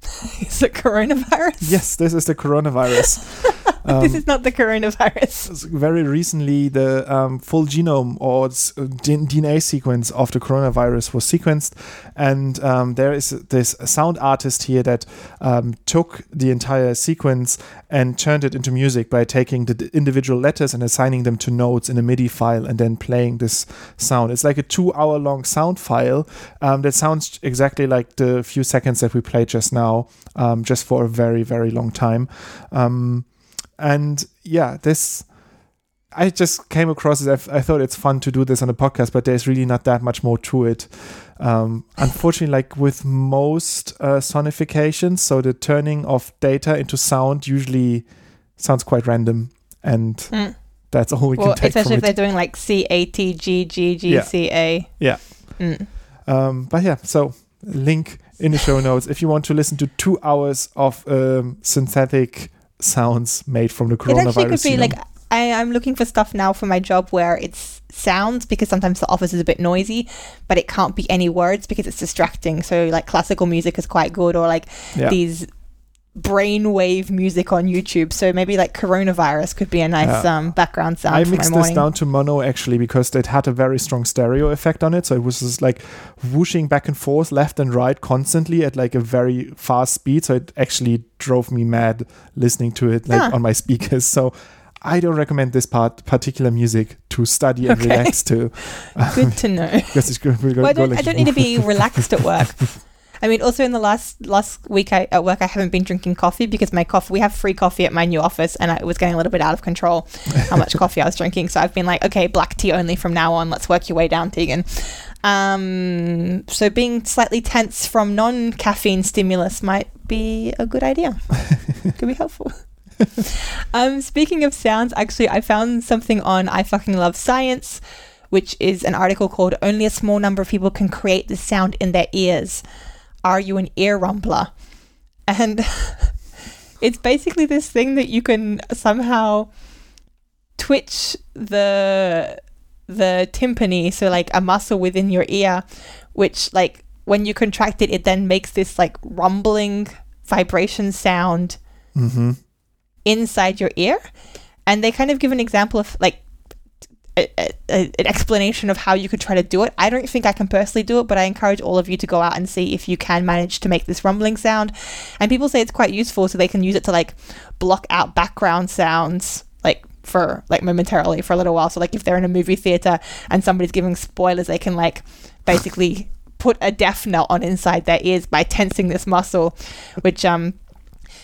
Is it coronavirus? Yes, this is the coronavirus. Um, this is not the coronavirus. very recently the um, full genome or uh, DNA sequence of the coronavirus was sequenced, and um, there is this sound artist here that um, took the entire sequence and turned it into music by taking the individual letters and assigning them to notes in a MIDI file and then playing this sound. It's like a two-hour-long sound file um, that sounds exactly like the few seconds that we played just now, um, just for a very very long time. Um, and yeah, this I just came across it. I, f- I thought it's fun to do this on a podcast, but there's really not that much more to it. Um, unfortunately, like with most uh, sonifications, so the turning of data into sound usually sounds quite random, and Mm. that's all we Well, can take especially if it. they're doing like C A T G G G C A. Yeah. Yeah. Mm. Um, but yeah, so link in the show notes if you want to listen to two hours of um, synthetic sounds made from the coronavirus. It actually could be genome. like I, I'm looking for stuff now for my job where it's sounds because sometimes the office is a bit noisy, but it can't be any words because it's distracting. So like classical music is quite good, or like Yeah. these brainwave music on YouTube. So maybe like coronavirus could be a nice Yeah. um, background sound I for my mixed this down to mono actually because it had a very strong stereo effect on it. So it was just like whooshing back and forth, left and right constantly at like a very fast speed. So it actually drove me mad listening to it like Ah. on my speakers. So I don't recommend this part particular music to study and Okay. relax to. Good to know. because it's going Well, I don't, I don't need to be relaxed at work. I mean, also in the last last week I, at work, I haven't been drinking coffee because my coffee. We have free coffee at my new office, and I it was getting a little bit out of control how much coffee I was drinking. So I've been like, okay, black tea only from now on. Let's work your way down, Tegan. Um, so being slightly tense from non caffeine stimulus might be a good idea. Could be helpful. um, speaking of sounds, actually, I found something on I fucking love science, which is an article called "Only a Small Number of People Can Create the Sound in Their Ears." Are you an ear rumbler? And it's basically this thing that you can somehow twitch the the tympani, so like a muscle within your ear, which like when you contract it, it then makes this like rumbling vibration sound hmm inside your ear and they kind of give an example of like a, a, an explanation of how you could try to do it. I don't think i can personally do it but i encourage all of you to go out and see if you can manage to make this rumbling sound. And people say it's quite useful so they can use it to like block out background sounds like for like momentarily for a little while. So like if they're in a movie theater and somebody's giving spoilers they can like basically put a deaf knot on inside their ears by tensing this muscle which um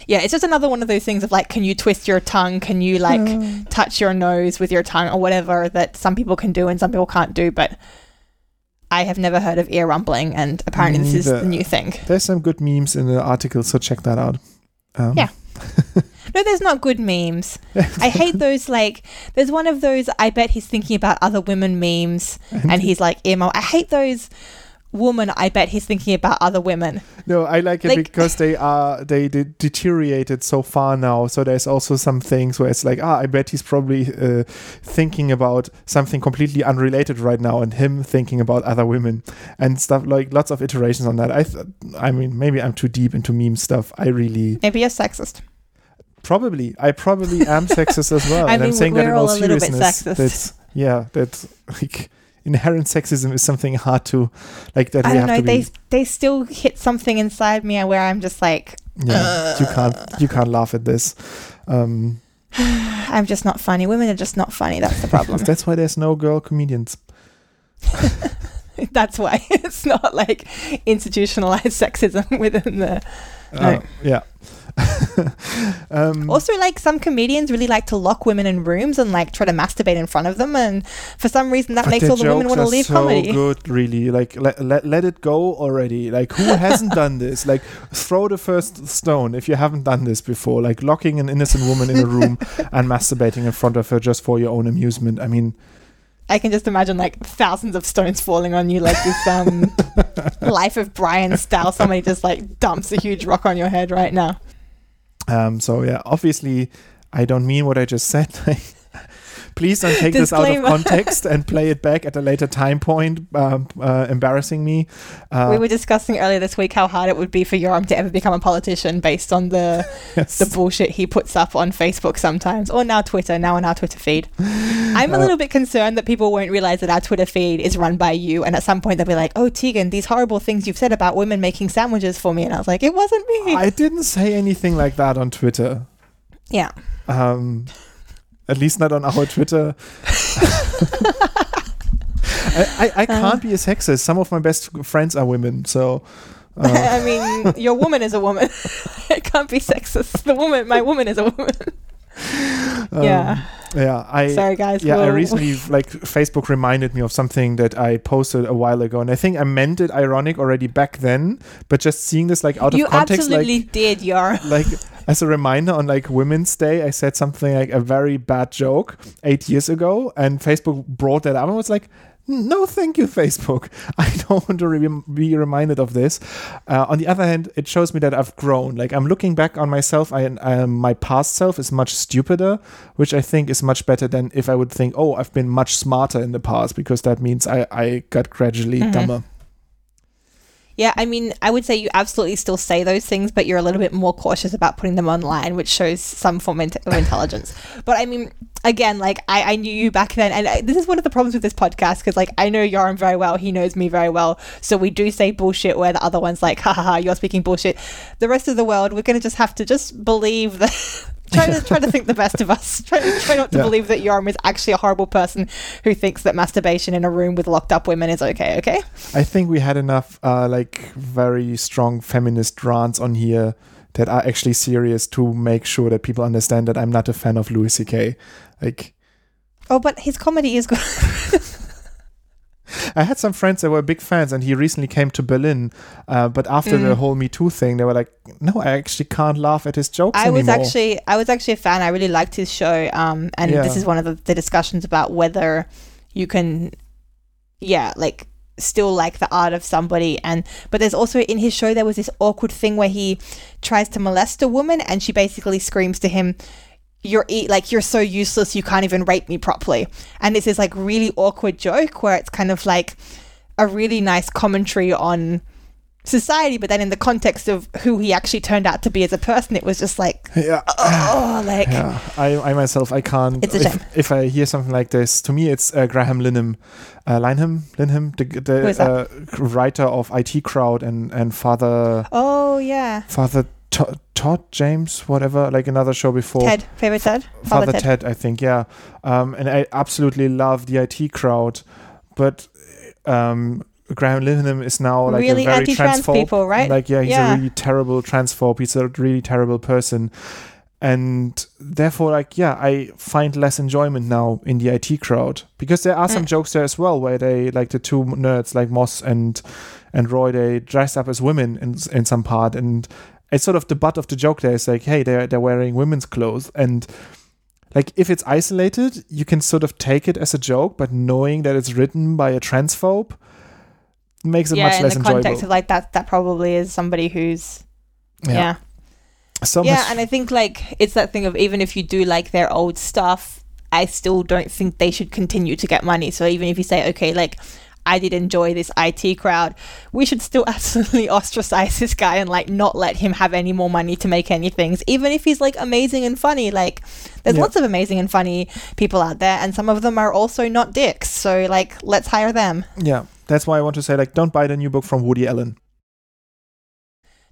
yeah, it's just another one of those things of like, can you twist your tongue? Can you like touch your nose with your tongue or whatever that some people can do and some people can't do? But I have never heard of ear rumbling, and apparently this is the new thing. There's some good memes in the article, so check that out. Um, Yeah. No, there's not good memes. I hate those. Like, there's one of those. I bet he's thinking about other women memes, and he's like emo. I hate those. Woman, I bet he's thinking about other women. No, I like it Like- because they are they, de- deteriorated so far now. So there's also some things where it's like, ah, I bet he's probably uh, thinking about something completely unrelated right now, and him thinking about other women and stuff like lots of iterations on that. I th- I mean, maybe I'm too deep into meme stuff. I really Maybe you're sexist. probably I probably am sexist as well, I and I'm mean, saying that in all all a little bit seriousness. sexist. That's yeah, that's like inherent sexism is something hard to like that. I don't have know. to They they still hit something inside me where I'm just like, yeah, you can't you can't laugh at this. Um, I'm just not funny. Women are just not funny. That's the problem. That's why there's no girl comedians. That's why it's not like institutionalized sexism within the. Uh, yeah. um, Also, like some comedians really like to lock women in rooms and like try to masturbate in front of them, and for some reason that makes all the women want to leave so comedy. good, really. Like, let, let, let it go already. Like, who hasn't done this? Like, throw the first stone if you haven't done this before. Like, locking an innocent woman in a room and masturbating in front of her just for your own amusement. I mean, I can just imagine like thousands of stones falling on you, like this um, Life of Brian style. Somebody just like dumps a huge rock on your head right now. Um, so yeah, obviously, I don't mean what I just said. Please don't take this out of context and play it back at a later time point, um, uh, embarrassing me. Uh, we were discussing earlier this week how hard it would be for Yoram to ever become a politician based on the yes. the bullshit he puts up on Facebook sometimes, or now Twitter, now on our Twitter feed. I'm a Uh, little bit concerned that people won't realize that our Twitter feed is run by you, and at some point they'll be like, "Oh, Tegan, these horrible things you've said about women making sandwiches for me," and I was like, "It wasn't me." I didn't say anything like that on Twitter. yeah, Um, at least not on our Twitter. I, I, I can't be a sexist. Some of my best friends are women, so uh, I mean, your woman is a woman. it can't be sexist. The woman, my woman is a woman. Um, yeah. yeah. I Sorry, guys. yeah, I recently like Facebook reminded me of something that I posted a while ago, and I think I meant it ironic already back then, but just seeing this like out you of context, absolutely like did, Yoram. like as a reminder on like Women's Day, I said something like a very bad joke eight years ago, and Facebook brought that up and was like. No, thank you, Facebook. I don't want to re- be reminded of this. Uh, on the other hand, it shows me that I've grown. Like I'm looking back on myself, I, um, my past self is much stupider, which I think is much better than if I would think, oh, I've been much smarter in the past, because that means I, I got gradually Mhm. dumber. Yeah, I mean, I would say you absolutely still say those things, but you're a little bit more cautious about putting them online, which shows some form of intelligence. But I mean, again, like I, I knew you back then, and I, this is one of the problems with this podcast because, like, I know Yoram very well, he knows me very well, so we do say bullshit where the other one's like, ha ha ha, you're speaking bullshit. The rest of the world, we're gonna just have to just believe that. Try to try to think the best of us. Try, try not to Yeah. believe that Yoram is actually a horrible person who thinks that masturbation in a room with locked up women is okay. Okay. I think we had enough uh, like very strong feminist rants on here that are actually serious to make sure that people understand that I'm not a fan of Louis C.K. Like Oh, but his comedy is good. I had some friends that were big fans, and he recently came to Berlin. Uh, but after the Mm. whole Me Too thing, they were like, "No, I actually can't laugh at his jokes I was actually I was actually a fan. I really liked his show. Um, and Yeah. this is one of the, the discussions about whether you can, yeah, like still like the art of somebody. And but there's also in his show there was this awkward thing where he tries to molest a woman, and she basically screams to him. You're like you're so useless. You can't even rape me properly. And it's this like really awkward joke where it's kind of like a really nice commentary on society, but then in the context of who he actually turned out to be as a person, it was just like yeah. oh, like Yeah, I, I myself, I can't. It's a if, shame. if I hear something like this, to me, it's uh, Graham Linehan, uh, Linehan, Linehan, the, the uh, writer of IT Crowd and and Father oh yeah, Father Todd James, whatever, like another show before. Ted, favorite Ted, Father, Ted. I think, yeah. Um, and I absolutely love the IT crowd, but um, Graham Linehan is now like Really a very anti-trans transphobe. people, right? Like, yeah, he's Yeah. a really terrible transphobe. He's a really terrible person. And therefore, like, yeah, I find less enjoyment now in the IT crowd because there are some Mm. jokes there as well where they, like, the two nerds, like Moss and and Roy, they dress up as women in in some part, and it's sort of the butt of the joke. There is like, hey, they're they're wearing women's clothes, and like if it's isolated, you can sort of take it as a joke, but knowing that it's written by a transphobe makes it yeah, much in less the enjoyable. context of like that, that probably is somebody who's yeah, So yeah, much and I think like it's that thing of even if you do like their old stuff, I still don't think they should continue to get money. So even if you say, okay, like I did enjoy this IT crowd, we should still absolutely ostracize this guy and like not let him have any more money to make any things, even if he's like amazing and funny. Like there's Yeah. lots of amazing and funny people out there, and some of them are also not dicks. So like let's hire them. yeah. That's why I want to say like don't buy the new book from Woody Allen.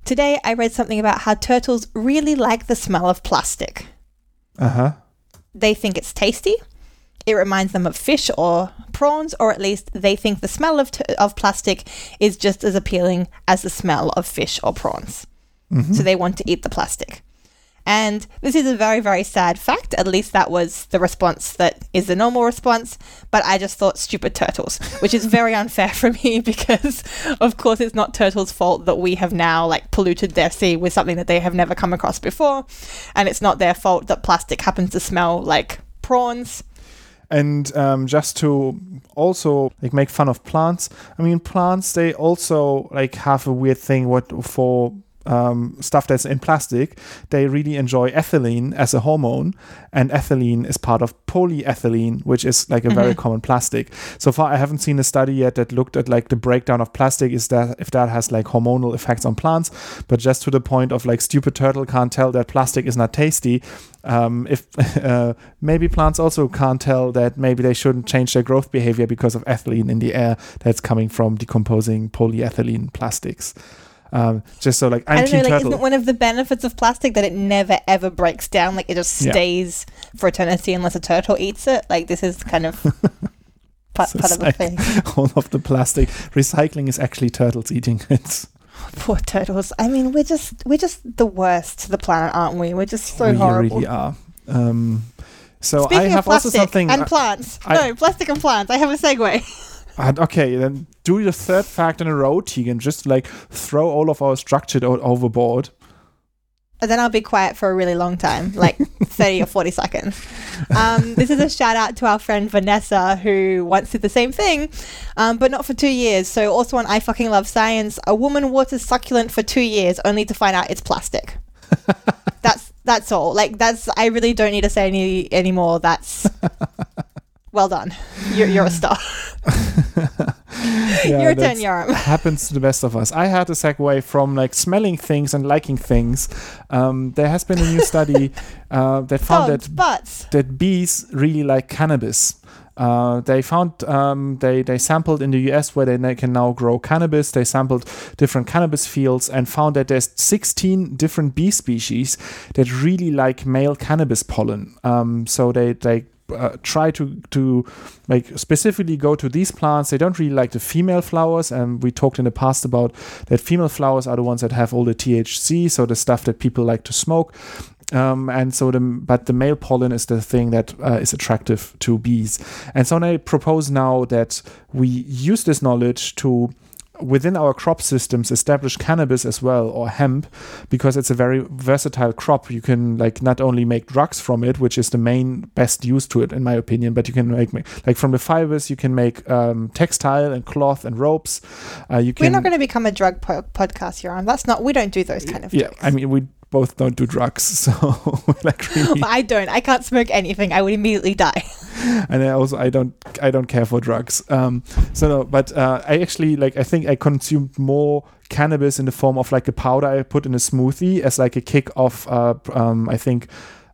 Today I read something about how turtles really like the smell of plastic. Uh huh. they think it's tasty. It reminds them of fish or prawns, or at least they think the smell of, t- of plastic is just as appealing as the smell of fish or prawns. Mm-hmm. So they want to eat the plastic. And this is a very, very sad fact. At least that was the response that is the normal response. But I just thought stupid turtles, which is very unfair for me because, of course, it's not turtles' fault that we have now like polluted their sea with something that they have never come across before, and it's not their fault that plastic happens to smell like prawns. And um, just to also like make fun of plants. I mean plants they also like have a weird thing what for um, stuff that's in plastic they really enjoy ethylene as a hormone and ethylene is part of polyethylene which is like a very common plastic. So far i haven't seen a study yet that looked at like the breakdown of plastic is that if that has like hormonal effects on plants. But just to the point of like stupid turtle can't tell that plastic is not tasty um, if uh, maybe plants also can't tell that maybe they shouldn't change their growth behavior because of ethylene in the air that's coming from decomposing polyethylene plastics. Um, just so like I'm don't know, like, turtle. isn't one of the benefits of plastic that it never ever breaks down? Like, it just Yeah. stays for eternity unless a turtle eats it? Like, this is kind of part, So part of the thing. all of the plastic recycling is actually turtles eating it. Poor turtles. I mean, we're just we're just the worst to the planet, aren't we? We're just so we horrible. really are. Um, so Speaking I have of also something. and I- plants. I- no, plastic and plants. I have a segue. Uh, okay, then do the third fact in a row, Tegan. Just like throw all of our structure o- overboard. And then I'll be quiet for a really long time, like 30 or 40 seconds. Um, this is a shout out to our friend Vanessa, who once did the same thing, um, but not for two years. So, also on I Fucking Love Science, a woman waters succulent for two years only to find out it's plastic. that's that's all. Like, that's, I really don't need to say any anymore. That's well done. You're, you're a star. Yeah, Your turn, that's- Yoram. happens to the best of us. I had a segue from like smelling things and liking things. Um, there has been a new study uh, that found that butts. that bees really like cannabis. Uh, they found um, they they sampled in the U.S. where they can now grow cannabis. They sampled different cannabis fields and found that there's 16 different bee species that really like male cannabis pollen. Um, so they they uh, try to to like specifically go to these plants. They don't really like the female flowers, and we talked in the past about that female flowers are the ones that have all the THC, so the stuff that people like to smoke. Um, and so the but the male pollen is the thing that uh, is attractive to bees. And so I propose now that we use this knowledge to within our crop systems establish cannabis as well or hemp because it's a very versatile crop. You can like not only make drugs from it which is the main best use to it in my opinion but you can make like from the fibers you can make um, textile and cloth and ropes. Uh, you can We're not going to become a drug po- podcast, Yoram. That's not, we don't do those kind of yeah i mean we both don't do drugs so like really I don't. I can't smoke anything. I would immediately die. and I also I don't I don't care for drugs. Um, so no, but uh, I actually like I think I consumed more cannabis in the form of like a powder I put in a smoothie as like a kick of uh, um, I think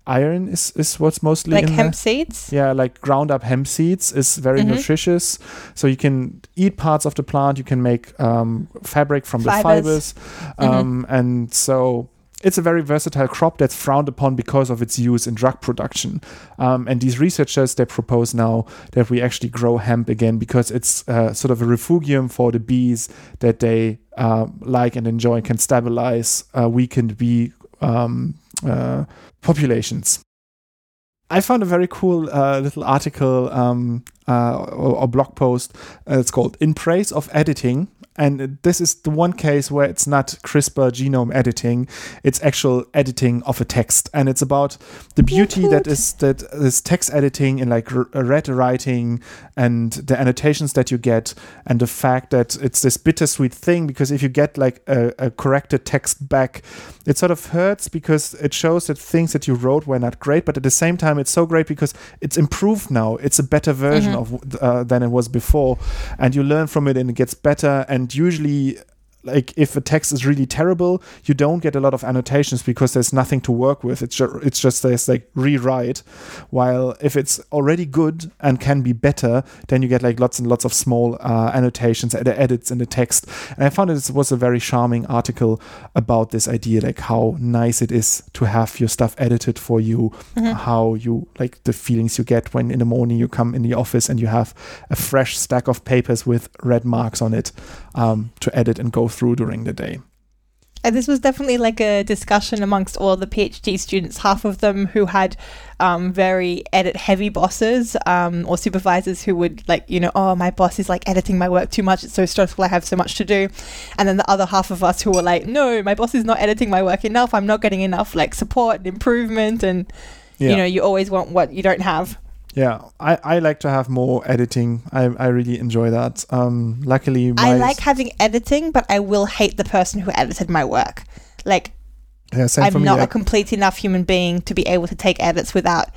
iron is is what's mostly like in hemp seeds. Yeah, like ground up hemp seeds is very Mhm. nutritious. So you can eat parts of the plant. You can make um, fabric from the Fibers. fibers, um, and so it's a very versatile crop that's frowned upon because of its use in drug production. Um, and these researchers they propose now that we actually grow hemp again because it's uh, sort of a refugium for the bees that they uh, like and enjoy and can stabilize uh, weakened bee um, uh, populations. I found a very cool uh, little article um, uh, or, or blog post. Uh, it's called "In Praise of Editing," and this is the one case where it's not CRISPR genome editing; it's actual editing of a text, and it's about the beauty that is that is text editing in like r- red writing and the annotations that you get, and the fact that it's this bittersweet thing because if you get like a, a corrected text back, it sort of hurts because it shows that things that you wrote were not great, but at the same time, it's so great because it's improved now. It's a better version of uh, than it was before, and you learn from it, and it gets better. And usually, like if a text is really terrible, you don't get a lot of annotations because there's nothing to work with. It's just it's just there's like rewrite. While if it's already good and can be better, then you get like lots and lots of small uh, annotations and edits in the text. And I found it was a very charming article about this idea, like how nice it is to have your stuff edited for you, how you like the feelings you get when in the morning you come in the office and you have a fresh stack of papers with red marks on it um, to edit and go through during the day. And this was definitely like a discussion amongst all the PhD students, half of them who had um, very edit heavy bosses um, or supervisors who would like, you know, oh, my boss is like editing my work too much. It's so stressful. I have so much to do. And then the other half of us who were like, no, my boss is not editing my work enough. I'm not getting enough like support and improvement. And, Yeah. you know, you always want what you don't have. Yeah, I, I like to have more editing. I, I really enjoy that. Um, luckily, I like having editing, but I will hate the person who edited my work. Like, yeah, same I'm me. not I- a complete enough human being to be able to take edits without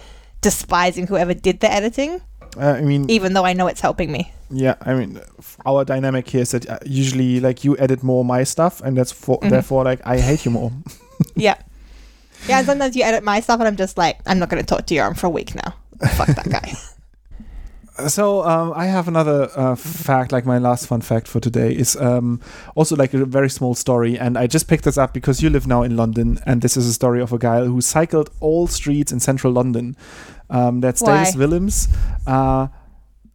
despising whoever did the editing, uh, I mean, even though I know it's helping me. yeah, I mean, our dynamic here is that uh, usually like you edit more my stuff, and that's for Mhm. therefore like I hate you more. Yeah. Yeah, sometimes you edit my stuff and I'm just like, I'm not going to talk to Yoram for a week now. Fuck that guy. So um, I have another uh, fact, like my last fun fact for today is um, also like a very small story, and I just picked this up because you live now in London, and this is a story of a guy who cycled all streets in central London. Um, that's Why? Davis Willems. Uh,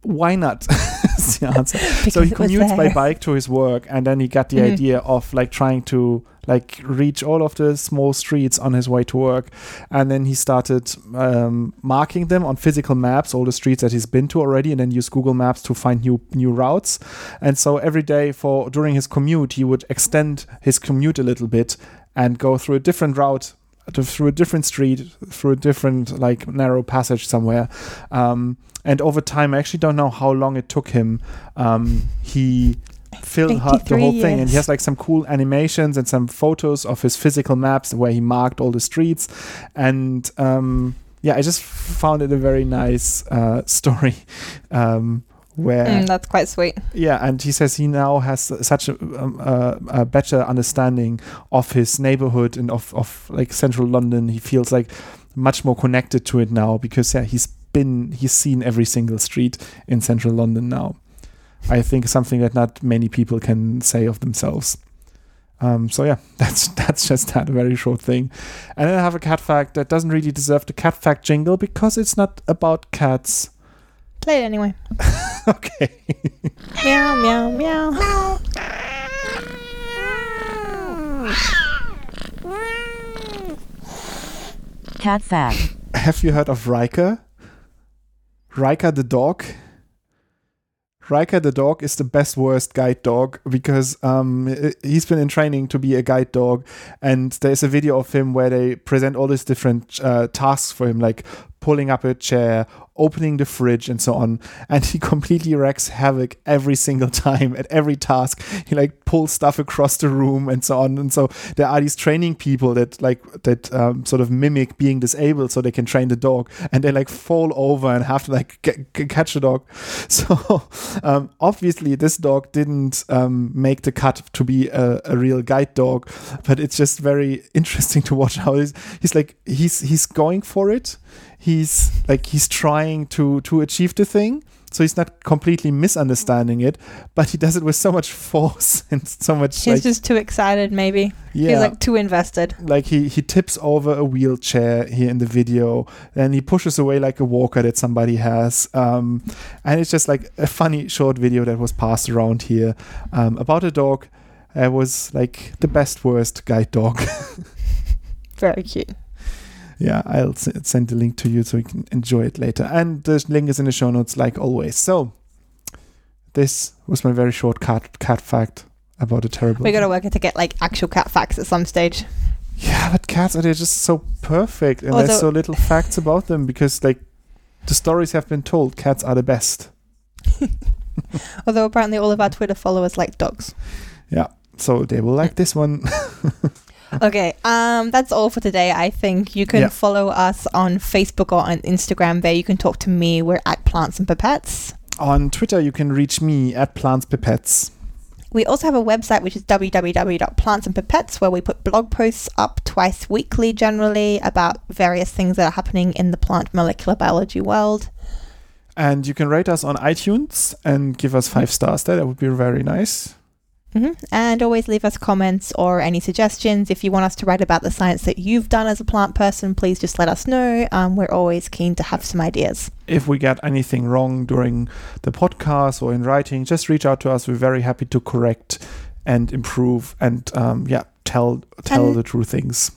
why not? is the answer. so he commutes by bike to his work, and then he got the Mhm. idea of like trying to like reach all of the small streets on his way to work, and then he started um, marking them on physical maps, all the streets that he's been to already, and then use Google Maps to find new new routes. And so every day for during his commute, he would extend his commute a little bit and go through a different route. To, through a different street, through a different like narrow passage somewhere, um, and over time, I actually don't know how long it took him. Um, he filled ha- the 83 whole thing, and he has like some cool animations and some photos of his physical maps where he marked all the streets. And um, yeah, I just found it a very nice uh, story. Um, where Mm, that's quite sweet. yeah, and he says he now has such a, um, uh, a better understanding of his neighborhood and of, of like central London. He feels like much more connected to it now because yeah, he's been he's seen every single street in central London now. I think something that not many people can say of themselves. Um, so yeah, that's that's just that a very short thing. And then I have a cat fact that doesn't really deserve the cat fact jingle because it's not about cats. Play it anyway. okay. meow, meow, meow. Cat fact. Have you heard of Riker? Riker the dog? Riker the dog is the best worst guide dog because um, he's been in training to be a guide dog, and there's a video of him where they present all these different uh, tasks for him, like pulling up a chair, opening the fridge, and so on. And he completely wreaks havoc every single time at every task. He like pulls stuff across the room and so on. And so there are these training people that like that um, sort of mimic being disabled so they can train the dog, and they like fall over and have to like catch the dog. So um, obviously this dog didn't um, make the cut to be a, a real guide dog, but it's just very interesting to watch how he's, he's like he's he's going for it. He's like he's trying to to achieve the thing. So he's not completely misunderstanding it, but he does it with so much force and so much He's like just too excited, maybe. yeah He's like too invested. like he he tips over a wheelchair here in the video and he pushes away like a walker that somebody has um and it's just like a funny short video that was passed around here um about a dog that was like the best worst guide dog Very cute. Yeah i'll send the link to you so you can enjoy it later and the link is in the show notes like always so this was my very short cat cat fact about a terrible We gotta work to get like actual cat facts at some stage. Yeah, but cats are they're just so perfect, and there's so little facts about them because like the stories have been told. Cats are the best. Although apparently all of our Twitter followers like dogs. Yeah, so they will like this one. Okay, um, that's all for today. I think you can Yeah. follow us on Facebook or on Instagram. There, you can talk to me. We're at Plants and Pipettes. On Twitter, you can reach me at Plants Pipettes. We also have a website which is www.plants and pipettes where we put blog posts up twice weekly generally about various things that are happening in the plant molecular biology world. And you can rate us on iTunes and give us five stars there. That would be very nice. Hmm And always leave us comments or any suggestions. If you want us to write about the science that you've done as a plant person, please just let us know. Um, we're always keen to have some ideas. If we get anything wrong during the podcast or in writing, just reach out to us. We're very happy to correct and improve and um, yeah, tell tell And- the true things.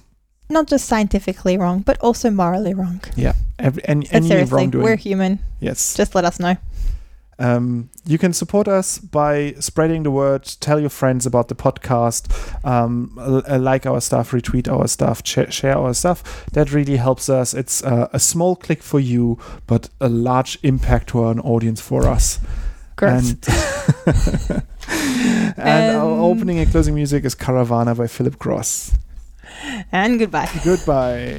Not just scientifically wrong, but also morally wrong. Yeah, every, any, But any wrongdoing. we're human. yes. Just let us know. Um, you can support us by spreading the word, tell your friends about the podcast, um, like our stuff, retweet our stuff, share our stuff. That really helps us. It's uh, a small click for you, but a large impact to our audience for us. Gross. And, and our Um, opening and closing music is Caravana by Philip Gross. and goodbye. Goodbye.